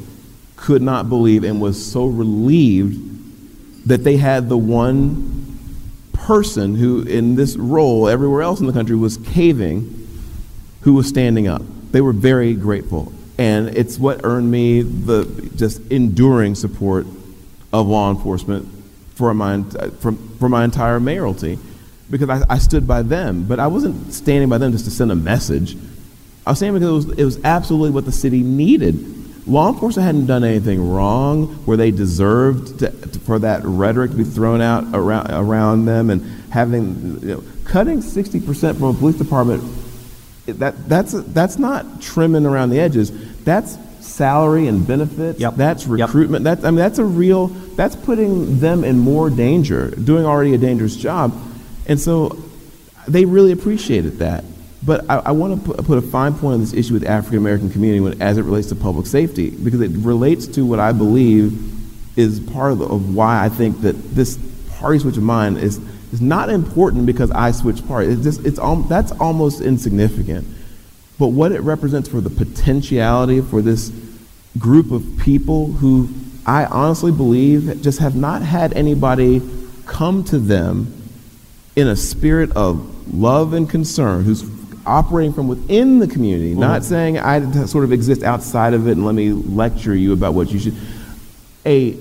could not believe and was so relieved that they had the one person who, in this role, everywhere else in the country, was caving, who was standing up. They were very grateful. And it's what earned me the just enduring support of law enforcement for my, for, for my entire mayoralty because I, I stood by them. But I wasn't standing by them just to send a message. I was saying because it was, it was absolutely what the city needed. Law enforcement hadn't done anything wrong where they deserved to, for that rhetoric to be thrown out around, around them and having, you know, cutting 60% from a police department, that, that's, that's not trimming around the edges. That's salary and benefits. Yep. That's recruitment. Yep. That's, I mean, that's a real, that's putting them in more danger, doing already a dangerous job. And so they really appreciated that. But I, I want to put, put, a fine point on this issue with African American community when, as it relates to public safety, because it relates to what I believe is part of, the, of why I think that this party switch of mine is, is not important because I switch parties. It's just, it's al- that's almost insignificant. But what it represents for the potentiality for this group of people who I honestly believe just have not had anybody come to them in a spirit of love and concern, who's operating from within the community, mm-hmm. not saying I sort of exist outside of it and let me lecture you about what you should. A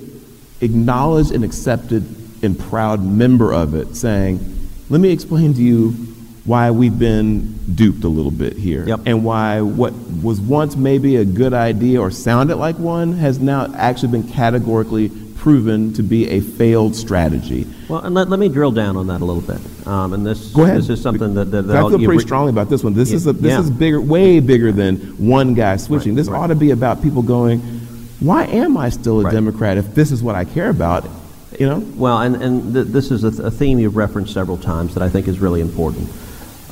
acknowledged and accepted and proud member of it, saying, "Let me explain to you why we've been duped a little bit here, yep. and why what was once maybe a good idea or sounded like one has now actually been categorically proven to be a failed strategy. Well, and let, let me drill down on that a little bit. Um, and this, Go ahead. this is something that, that, that I feel pretty re- strongly about this one. This yeah. is a, this yeah. is bigger, way bigger than one guy switching. Right. This right. ought to be about people going, why am I still a right. Democrat if this is what I care about? You know. Well, and and th- this is a, th- a, theme you've referenced several times that I think is really important.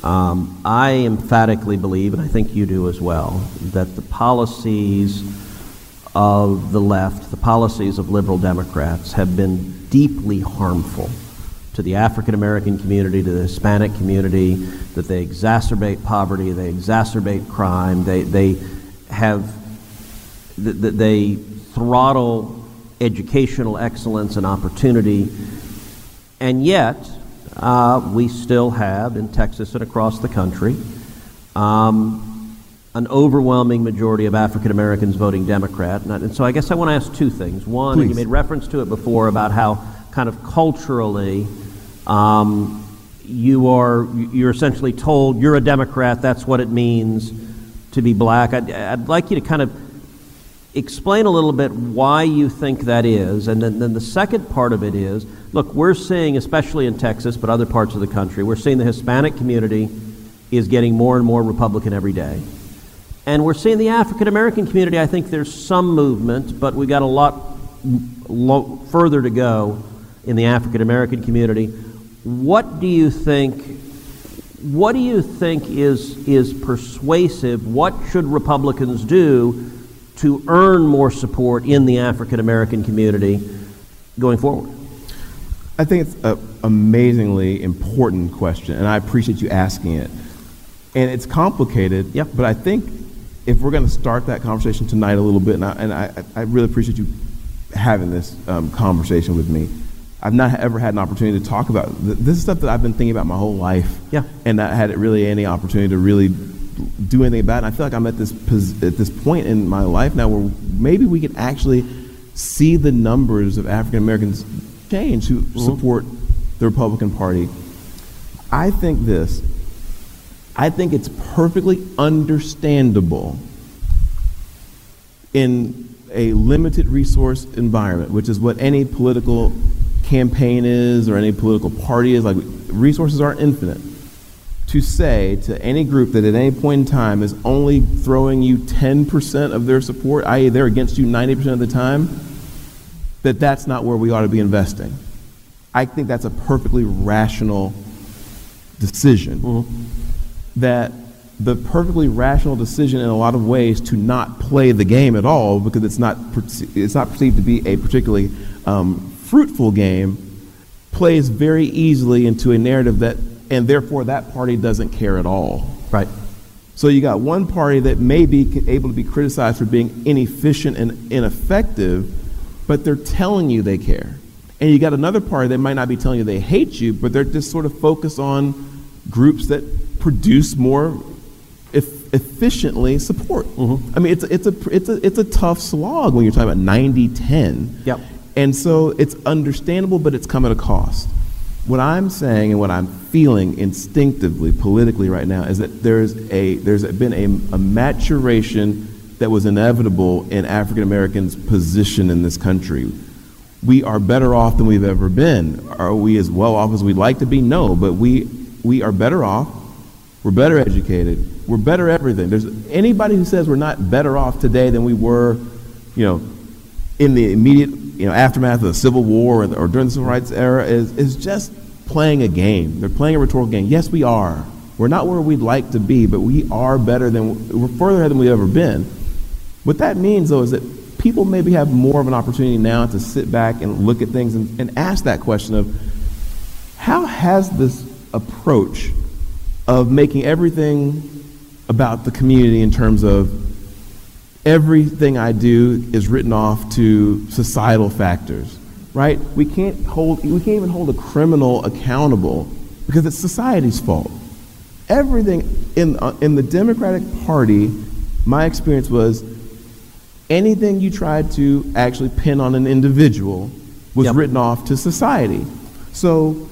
Um, I emphatically believe, and I think you do as well, that the policies of the left, the policies of liberal Democrats, have been deeply harmful to the African American community, to the Hispanic community, that they exacerbate poverty, they exacerbate crime, they, they have, that they throttle educational excellence and opportunity, and yet uh, we still have in Texas and across the country um, an overwhelming majority of African Americans voting Democrat. And, and, so I guess I want to ask two things. One, you made reference to it before about how kind of culturally um, you are you're essentially told you're a Democrat. That's what it means to be black. I'd, I'd like you to kind of explain a little bit why you think that is, and then, then the second part of it is look, we're seeing, especially in Texas, but other parts of the country, we're seeing the Hispanic community is getting more and more Republican every day. And we're seeing the African American community, I think there's some movement, but we've got a lot lo- further to go in the African American community. What do you think? What do you think is is persuasive? What should Republicans do to earn more support in the African American community going forward? I think it's an amazingly important question, and I appreciate you asking it. And it's complicated, Yep. but I think if we're going to start that conversation tonight a little bit, and I, and I, I really appreciate you having this um, conversation with me. I've not ever had an opportunity to talk about th- this is stuff that I've been thinking about my whole life. Yeah. And I had really any opportunity to really do anything about it. And I feel like I'm at this pos- at this point in my life now where maybe we can actually see the numbers of African Americans change who support the Republican Party. I think this. I think it's perfectly understandable in a limited resource environment, which is what any political campaign is or any political party is, like resources are infinite, to say to any group that at any point in time is only throwing you 10% of their support, i.e., they're against you 90% of the time, that that's not where we ought to be investing. I think that's a perfectly rational decision. Mm-hmm. That the perfectly rational decision in a lot of ways to not play the game at all because it's not it's not perceived to be a particularly um, fruitful game plays very easily into a narrative that and therefore that party doesn't care at all. Right. So you got one party that may be able to be criticized for being inefficient and ineffective, but they're telling you they care. And you got another party that might not be telling you they hate you, but they're just sort of focused on groups that produce more eff- efficiently support. Mm-hmm. I mean, it's a, it's, a, it's, a, it's a tough slog when you're talking about 90 10. Yep. And so it's understandable, but it's come at a cost. What I'm saying and what I'm feeling instinctively, politically right now, is that there's, a, there's been a, a maturation that was inevitable in African Americans' position in this country. We are better off than we've ever been. Are we as well off as we'd like to be? No, but we, we are better off. We're better educated. We're better everything. There's anybody who says we're not better off today than we were, you know, in the immediate you know aftermath of the Civil War or, or during the Civil Rights era is is just playing a game. They're playing a rhetorical game. Yes, we are. We're not where we'd like to be, but we are better than we're further ahead than we've ever been. What that means, though, is that people maybe have more of an opportunity now to sit back and look at things and, and ask that question of how has this approach of making everything about the community in terms of everything I do is written off to societal factors, right? We can't hold, we can't even hold a criminal accountable because it's society's fault. Everything in, uh, in the Democratic Party, my experience was anything you tried to actually pin on an individual was Yep. written off to society. So,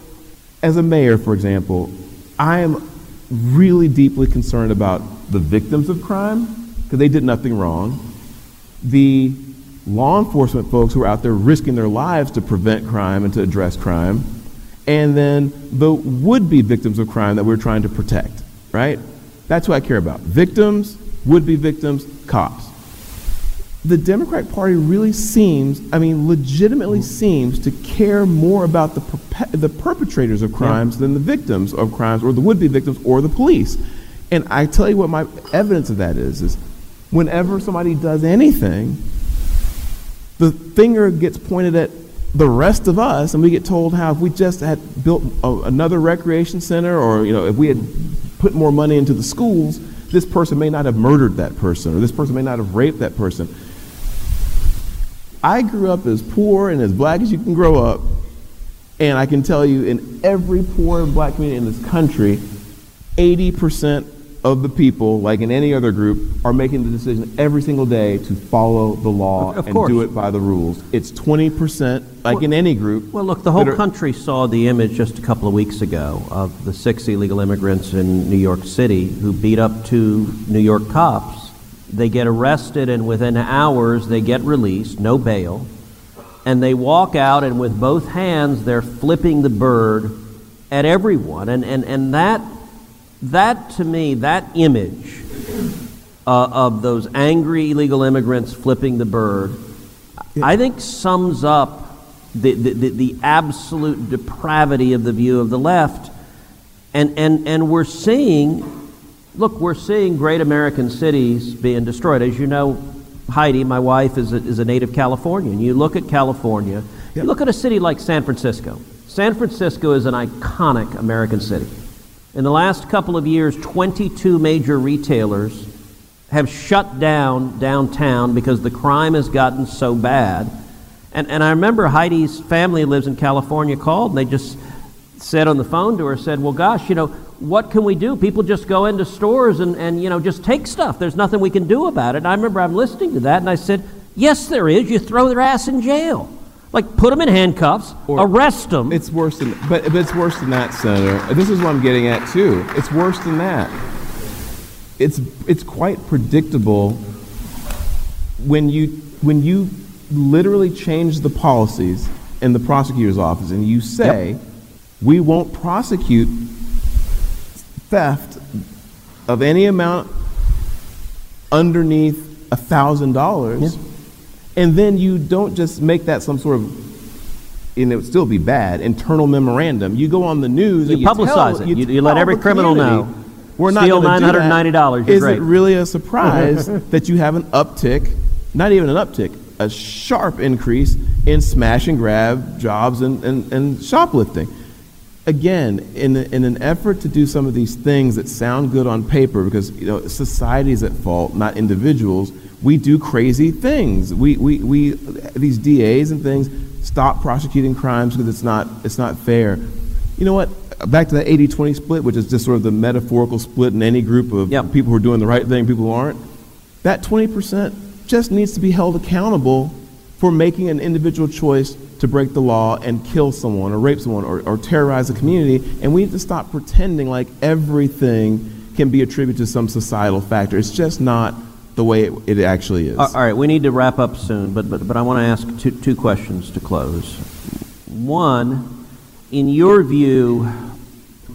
as a mayor, for example, I am really deeply concerned about the victims of crime because they did nothing wrong. The law enforcement folks who are out there risking their lives to prevent crime and to address crime. And then the would be victims of crime that we're trying to protect, right? That's what I care about. Victims, would be victims, cops the Democratic Party really seems, I mean, legitimately mm-hmm. seems to care more about the, perpe- the perpetrators of crimes than the victims of crimes or the would be victims or the police. And I tell you what my evidence of that is, is whenever somebody does anything, the finger gets pointed at the rest of us and we get told how if we just had built a, another recreation center or, you know, if we had put more money into the schools, this person may not have murdered that person or this person may not have raped that person. I grew up as poor and as black as you can grow up, and I can tell you in every poor black community in this country, 80% of the people, like in any other group, are making the decision every single day to follow the law and do it by the rules. It's 20%, like Well- in any group. Well, look, the whole are- country saw the image just a couple of weeks ago of the six illegal immigrants in New York City who beat up two New York cops. They get arrested, and within hours, they get released, no bail. And they walk out, and with both hands, they're flipping the bird at everyone. And, and, and that, that, to me, that image uh, of those angry illegal immigrants flipping the bird, I think sums up the, the, the, the absolute depravity of the view of the left. And, and, and we're seeing, look, we're seeing great American cities being destroyed. As you know, Heidi, my wife, is a, is a native Californian. You look at California, you look at a city like San Francisco. San Francisco is an iconic American city. In the last couple of years, 22 major retailers have shut down downtown because the crime has gotten so bad. And, and I remember Heidi's family lives in California called and they just said on the phone to her, said, Well, gosh, you know, what can we do? People just go into stores and, and you know, just take stuff. There's nothing we can do about it. And I remember I'm listening to that and I said, Yes, there is. You throw their ass in jail. Like, put them in handcuffs, arrest them. It's worse than, but, but it's worse than that, Senator. This is what I'm getting at too. It's worse than that. It's it's quite predictable when you when you literally change the policies in the prosecutor's office and you say we won't prosecute theft of any amount underneath a thousand dollars and then you don't just make that some sort of and it would still be bad internal memorandum you go on the news You and you publicize tell, it. You- you let every criminal know. we're not Steal gonna do that. $990, is great. it really a surprise <laughs> that you have an uptick not even an uptick a sharp increase in smash and grab jobs and, and, and shoplifting again, in, in an effort to do some of these things that sound good on paper, because you know society's at fault, not individuals, we do crazy things. We, we, we these DAs and things stop prosecuting crimes because it's not it's not fair. You know what? Back to that 80-20 split, which is just sort of the metaphorical split in any group of people who are doing the right thing, people who aren't. That 20% just needs to be held accountable for making an individual choice to break the law and kill someone or rape someone or, or terrorize a community. And we need to stop pretending like everything can be attributed to some societal factor. It's just not the way it, it actually is. All right, we need to wrap up soon, but, but, but I want to ask two, two questions to close. One, in your view,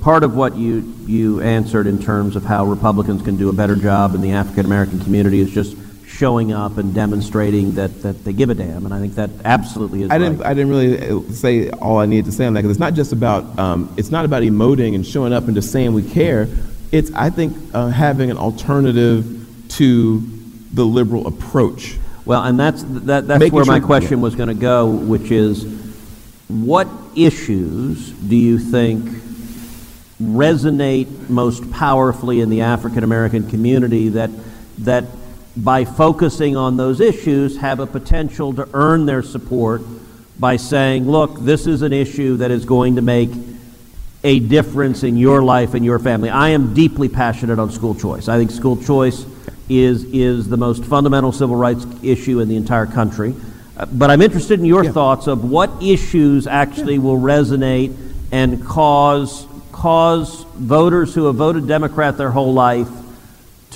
part of what you, you answered in terms of how Republicans can do a better job in the African American community is just showing up and demonstrating that, that they give a damn, and I think that absolutely is I right. didn't. I didn't really uh, say all I needed to say on that because it's not just about. Um, it's not about emoting and showing up and just saying we care. It's I think uh, having an alternative to the liberal approach. Well, and that's that, that's Making where my sure- question was going to go, which is, what issues do you think resonate most powerfully in the African American community that that by focusing on those issues have a potential to earn their support by saying, look, this is an issue that is going to make a difference in your life and your family. I am deeply passionate on school choice. I think school choice is is the most fundamental civil rights issue in the entire country. Uh, but I'm interested in your thoughts of what issues actually will resonate and cause cause voters who have voted Democrat their whole life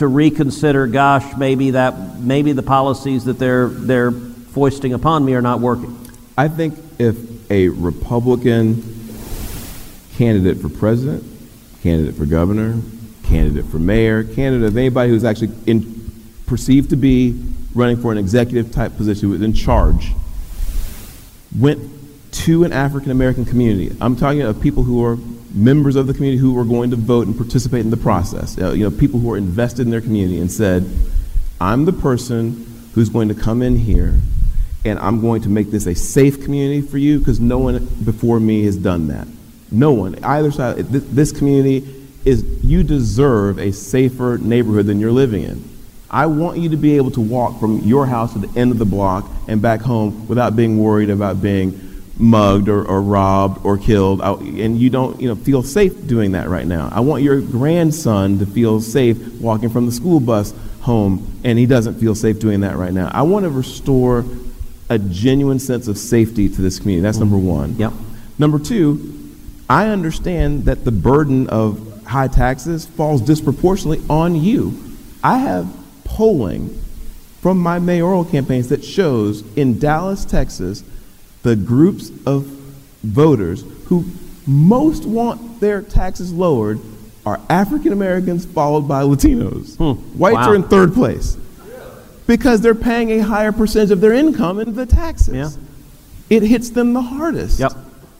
to reconsider. Gosh, maybe that maybe the policies that they're they're foisting upon me are not working. I think if a Republican candidate for president, candidate for governor, candidate for mayor, candidate of anybody who's actually in, perceived to be running for an executive type position who is in charge, went to an African American community. I'm talking of people who are members of the community who are going to vote and participate in the process. Uh, you know, people who are invested in their community and said, "I'm the person who's going to come in here and I'm going to make this a safe community for you because no one before me has done that. No one, either side, this, this community is, you deserve a safer neighborhood than you're living in. I want you to be able to walk from your house to the end of the block and back home without being worried about being mugged or, or robbed or killed. I- and you don't you know, feel safe doing that right now. I want your grandson to feel safe walking from the school bus home, and he doesn't feel safe doing that right now. I want to restore a genuine sense of safety to this community. That's number one. Yep. Number two, I understand that the burden of high taxes falls disproportionately on you. I have polling from my mayoral campaigns that shows in Dallas, Texas, the groups of voters who most want their taxes lowered are African Americans followed by Latinos. Hmm. Whites Wow. are in third place because they're paying a higher percentage of their income in the taxes. Yeah. It hits them the hardest. Yep.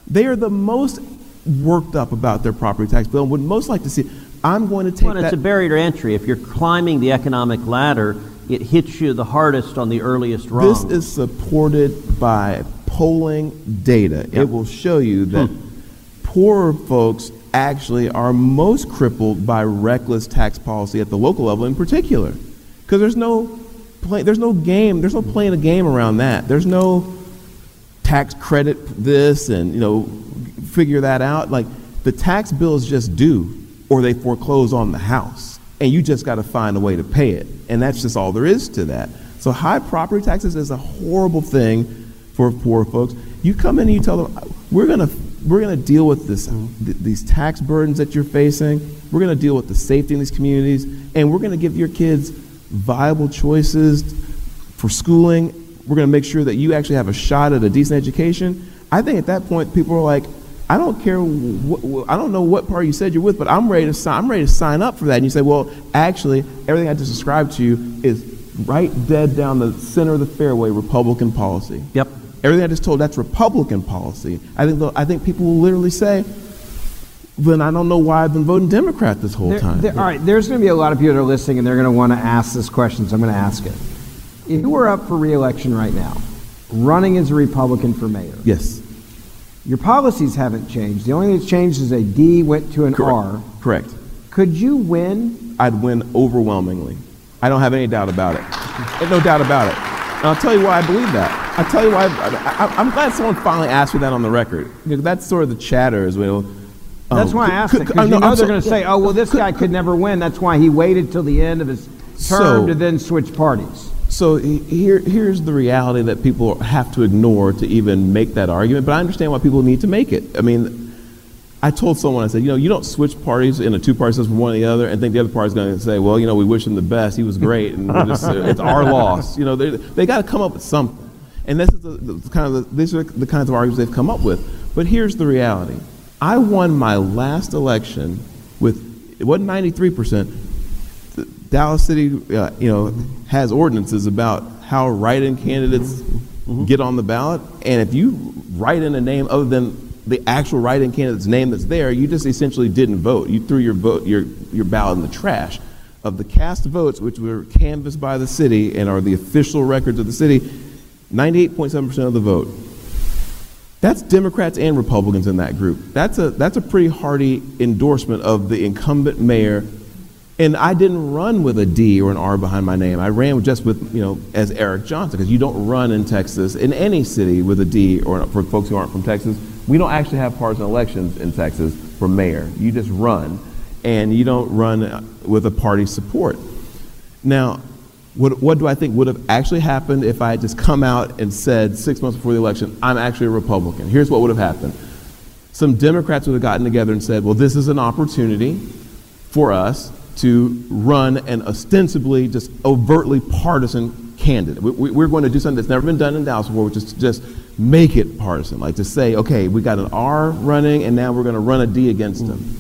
They are the most worked up about their property tax bill and would most like to see. I'm going to take Well, it's a barrier to entry. If you're climbing the economic ladder, it hits you the hardest on the earliest rung. This is supported by polling data. It will show you that hmm. poorer folks actually are most crippled by reckless tax policy at the local level in particular. Because there's no play, there's no game, there's no playing a game around that. There's no tax credit this and you know figure that out. Like the tax bill is just due or they foreclose on the house and you just got to find a way to pay it. And that's just all there is to that. So high property taxes is a horrible thing for poor folks. You come in and you tell them we're going to we're going to deal with this mm-hmm. th- these tax burdens that you're facing. We're going to deal with the safety in these communities and we're going to give your kids viable choices for schooling. We're going to make sure that you actually have a shot at a decent education. I think at that point, people are like, I don't care. Wh- wh- I don't know what party you said you're with, but I'm ready to sign. I'm ready to sign up for that. And you say, well, actually, everything I just described to you is right dead down the center of the fairway Republican policy. Yep. Everything I just told that's Republican policy. I think I think people will literally say, then I don't know why I've been voting Democrat this whole There- time. there- all right, there's going to be a lot of people that are listening, and they're going to want to ask this question, so I'm going to ask it. If you were up for reelection right now, running as a Republican for mayor, yes. your policies haven't changed. The only thing that's changed is a D went to an Correct. R. Correct. Could you win? I'd win overwhelmingly. I don't have any doubt about it. No doubt about it. And I'll tell you why I believe that. I'll tell you why. I, I'm glad someone finally asked me that on the record. Because that's sort of the chatter as well. That's Um, why I could- asked could- it, because you know, know I'm they're so- going to say, oh, well, this guy could never win. That's why he waited till the end of his So- term to then switch parties. So here, here's the reality that people have to ignore to even make that argument. But I understand why people need to make it. I mean, I told someone, I said, you know, you don't switch parties in a two-party system from one to the other and think the other party's going to say, well, you know, we wish him the best. He was great, and just, uh, it's our loss. You know, they they got to come up with something. And this is the, the kind of the, these are the kinds of arguments they've come up with. But here's the reality: I won my last election with it wasn't 93 percent. Dallas City, uh, you know, has ordinances about how write-in candidates get on the ballot, and if you write in a name other than the actual write-in candidate's name that's there, you just essentially didn't vote. You threw your vote, your your ballot in the trash. Of the cast votes, which were canvassed by the city and are the official records of the city, 98.7 percent of the vote. That's Democrats and Republicans in that group. That's a that's a pretty hearty endorsement of the incumbent mayor. And I didn't run with a D or an R behind my name. I ran just with you know as Eric Johnson because you don't run in Texas in any city with a D or for folks who aren't from Texas. We don't actually have partisan elections in Texas for mayor. You just run, and you don't run with a party support. Now, what, what do I think would have actually happened if I had just come out and said six months before the election, I'm actually a Republican? Here's what would have happened. Some Democrats would have gotten together and said, well, this is an opportunity for us to run an ostensibly, just overtly partisan candidate. We, we're going to do something that's never been done in Dallas before, which is just make it partisan. Like to say, okay, we got an R running, and now we're going to run a D against him.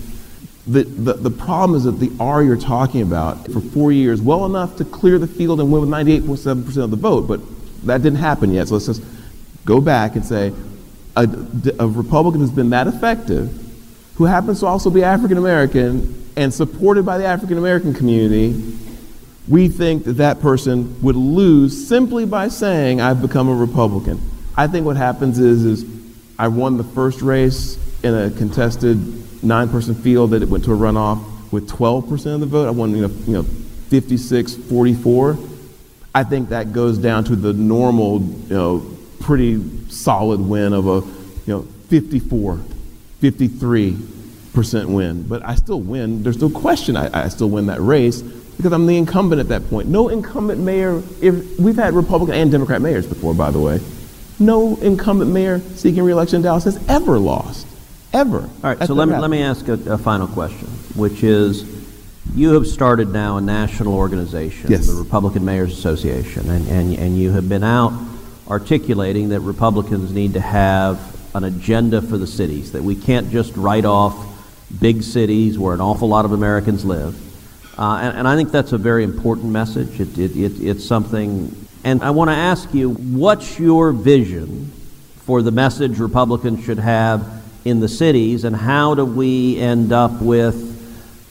The, the, the problem is that the R you're talking about for four years, well enough to clear the field and win with 98.7% of the vote, but that didn't happen yet. So let's just go back and say a, a Republican who's been that effective, who happens to also be African American and supported by the African American community, we think that that person would lose simply by saying, I've become a Republican. I think what happens is, is I won the first race in a contested nine-person field that it went to a runoff with 12% of the vote. I won, you know, you know 56, 44. I think that goes down to the normal, you know, pretty solid win of a, you know, 54, 53 percent win. But I still win. There's no question I, I still win that race because I'm the incumbent at that point. No incumbent mayor, if we've had Republican and Democrat mayors before, by the way, no incumbent mayor seeking reelection in Dallas has ever lost. Ever. All right, That's so let me, let me ask a, a final question, which is you have started now a national organization, Yes. the Republican Mayors Association, and, and, and you have been out articulating that Republicans need to have an agenda for the cities, that we can't just write off big cities where an awful lot of Americans live. Uh, and, and, I think that's a very important message. It, it, it, it's something, and I want to ask you what's your vision for the message Republicans should have in the cities, and how do we end up with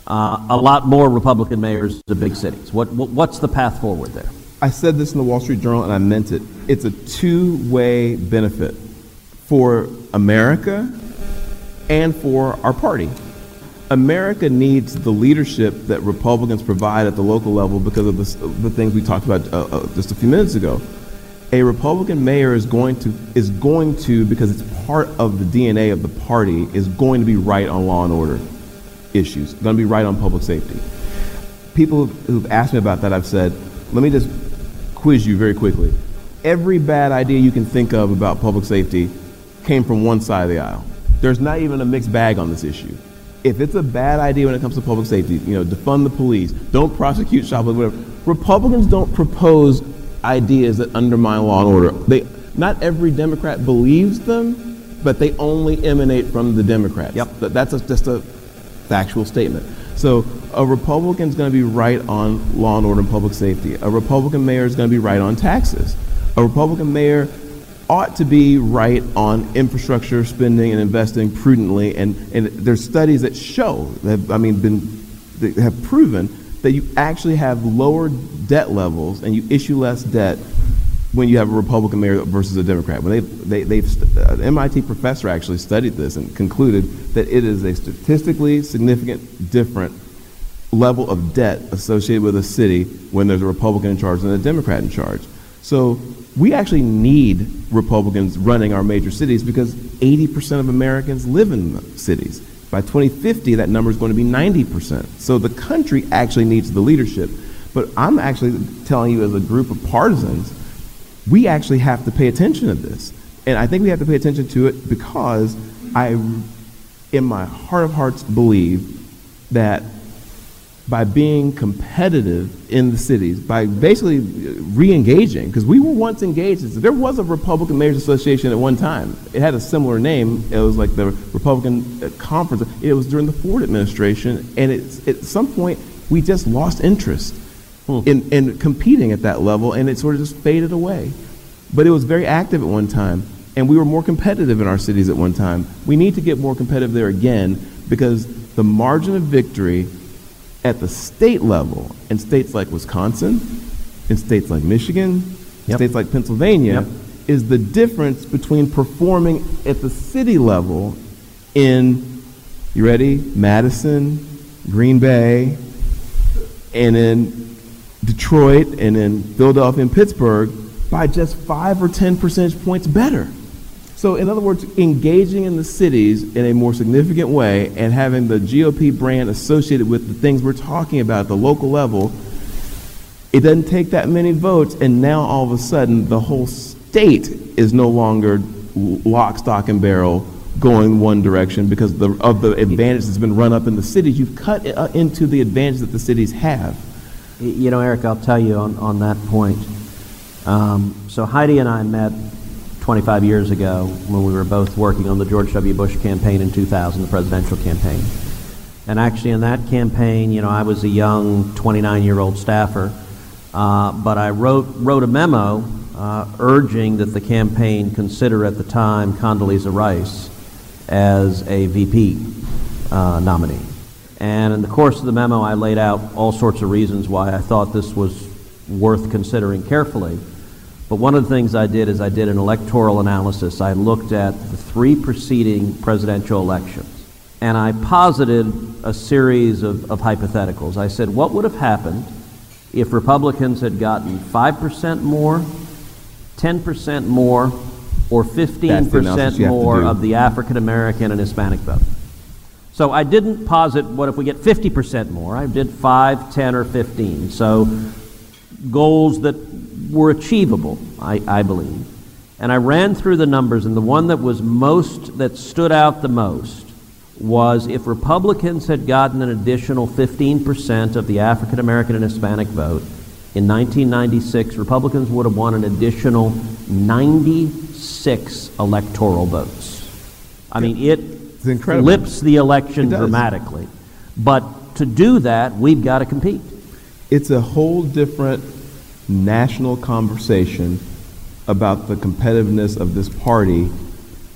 uh, a lot more Republican mayors of big cities? What, what, what's the path forward there? I said this in the Wall Street Journal, and I meant it. It's a two way benefit for America and for our party. America needs the leadership that Republicans provide at the local level because of the, the things we talked about uh, uh, just a few minutes ago. A Republican mayor is going to is going to because it's part of the DNA of the party is going to be right on law and order issues, going to be right on public safety. People who've asked me about that, I've said, let me just quiz you very quickly. Every bad idea you can think of about public safety came from one side of the aisle. There's not even a mixed bag on this issue if it's a bad idea when it comes to public safety, you know, defund the police, don't prosecute shoplifting, whatever. Republicans don't propose ideas that undermine law and order. They, not every Democrat believes them, but they only emanate from the Democrats. Yep. That's a, just a factual statement. So a Republican is going to be right on law and order and public safety. A Republican mayor is going to be right on taxes. A Republican mayor ought to be right on infrastructure spending and investing prudently. And, and there's studies that show, that, I mean, been, that have proven that you actually have lower debt levels and you issue less debt when you have a Republican mayor versus a Democrat. When they, they, they've, an MIT professor actually studied this and concluded that it is a statistically significant different level of debt associated with a city when there's a Republican in charge and a Democrat in charge. So we actually need Republicans running our major cities because 80% of Americans live in cities. By 2050, that number is going to be 90%. So the country actually needs the leadership. But I'm actually telling you, as a group of partisans, we actually have to pay attention to this. And I think we have to pay attention to it because I, in my heart of hearts, believe that by being competitive in the cities, by basically re-engaging, because we were once engaged. There was a Republican Mayors Association at one time. It had a similar name. It was like the Republican uh, Conference. It was during the Ford administration, and it, at some point we just lost interest hmm. in, in competing at that level, and it sort of just faded away. But it was very active at one time, and we were more competitive in our cities at one time. We need to get more competitive there again because the margin of victory at the state level in states like Wisconsin, in states like Michigan, yep. states like Pennsylvania, yep. is the difference between performing at the city level in, you ready, Madison, Green Bay, and in Detroit, and in Philadelphia and Pittsburgh by just five or 10 percentage points better. So, in other words, engaging in the cities in a more significant way and having the GOP brand associated with the things we're talking about at the local level, it doesn't take that many votes, and now all of a sudden the whole state is no longer lock, stock, and barrel going one direction because the, of the advantage that's been run up in the cities. You've cut uh, into the advantage that the cities have. You know, Eric, I'll tell you on, on that point. Um, so Heidi and I met 25 years ago when we were both working on the George W. Bush campaign in 2000, the presidential campaign. And actually, in that campaign, you know, I was a young 29 year old staffer, uh, but I wrote, wrote a memo uh, urging that the campaign consider at the time Condoleezza Rice as a VP uh, nominee. And in the course of the memo, I laid out all sorts of reasons why I thought this was worth considering carefully. But one of the things I did is I did an electoral analysis. I looked at the three preceding presidential elections. And I posited a series of, of hypotheticals. I said, what would have happened if Republicans had gotten 5% more, 10% more, or 15% more of the African American and Hispanic vote? So I didn't posit what if we get 50% more. I did 5, 10, or 15. So goals that were achievable, I, I believe. And I ran through the numbers, and the one that was most, that stood out the most, was if Republicans had gotten an additional 15% of the African American and Hispanic vote in 1996, Republicans would have won an additional 96 electoral votes. I mean, it flips the election dramatically. But to do that, we've got to compete. It's a whole different national conversation about the competitiveness of this party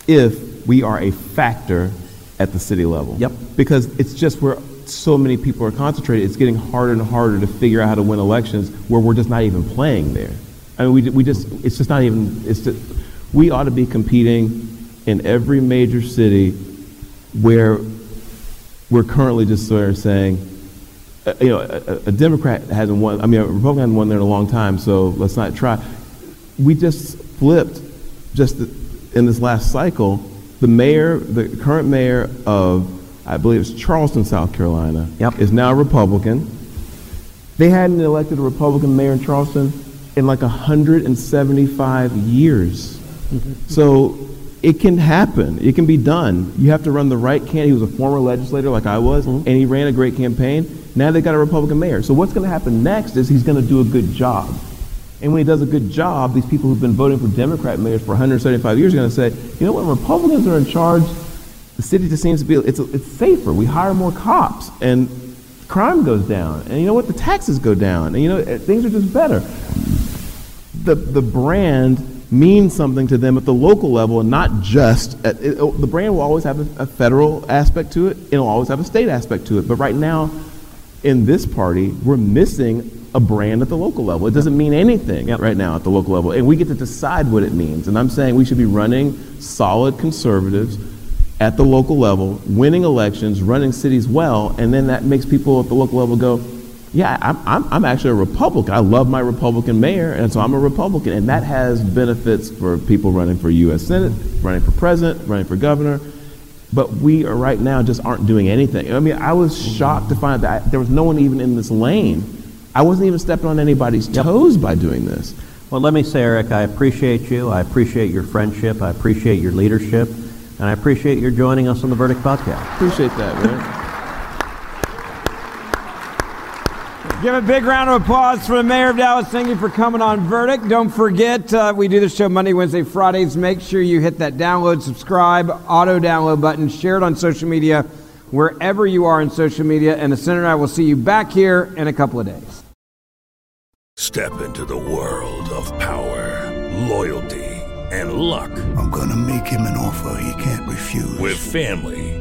if we are a factor at the city level. Yep. Because it's just where so many people are concentrated, it's getting harder and harder to figure out how to win elections where we're just not even playing there. I mean, we, we just, it's just not even, it's just, we ought to be competing in every major city where we're currently just sort of saying, uh, you know, a, a- Democrat hasn't won, I mean, a Republican hasn't won there in a long time, so let's not try. We just flipped, just in this last cycle, the mayor, the current mayor of, I believe it's Charleston, South Carolina, Yep. is now a Republican. They hadn't elected a Republican mayor in Charleston in like 175 years. So it can happen. It can be done. You have to run the right candidate. He was a former legislator like I was, and he ran a great campaign. Now they got a Republican mayor. So what's going to happen next is he's going to do a good job. And when he does a good job, these people who've been voting for Democrat mayors for 175 years are going to say, you know, what, when Republicans are in charge, the city just seems to be, it's, it's safer. We hire more cops, and crime goes down. And you know what? The taxes go down. And you know, eh, things are just better the the brand means something to them at the local level and not just at, it, oh, the brand will always have a, a federal aspect to it it'll always have a state aspect to it. But right now in this party we're missing a brand at the local level. It doesn't mean anything right now at the local level and we get to decide what it means. And i'm saying we should be running solid conservatives at the local level winning elections running cities well and then that makes people at the local level go yeah, I'm, I'm, I'm actually a Republican. I love my Republican mayor, and so I'm a Republican. And that has benefits for people running for U.S. Senate, running for president, running for governor. But we are right now just aren't doing anything. I mean, I was shocked to find that there was no one even in this lane. I wasn't even stepping on anybody's toes by doing this. Well, let me say, Eric, I appreciate you. I appreciate your friendship. I appreciate your leadership. And I appreciate your joining us on the Verdict Podcast. Appreciate that, man. Give a big round of applause for the mayor of Dallas. Thank you for coming on Verdict. Don't forget, uh, we do the show Monday, Wednesday, Fridays. Make sure you hit that download, subscribe, auto download button, share it on social media, wherever you are in social media. And the Senator and I will see you back here in a couple of days. Step into the world of power, loyalty, and luck. I'm gonna make him an offer he can't refuse. With family,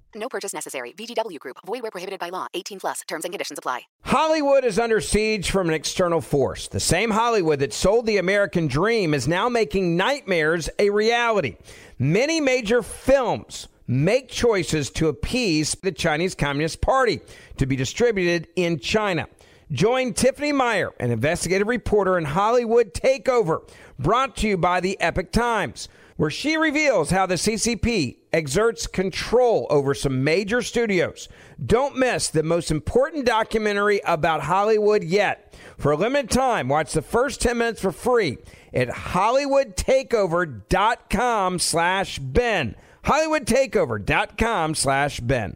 No purchase necessary. VGW Group. Void where prohibited by law. 18 plus. Terms and conditions apply. Hollywood is under siege from an external force. The same Hollywood that sold the American dream is now making nightmares a reality. Many major films make choices to appease the Chinese Communist Party to be distributed in China. Join Tiffany Meyer, an investigative reporter in Hollywood Takeover, brought to you by the Epoch Times, where she reveals how the CCP exerts control over some major studios. Don't miss the most important documentary about Hollywood yet. For a limited time, watch the first 10 minutes for free at hollywoodtakeover.com slash Ben. hollywoodtakeover.com slash Ben.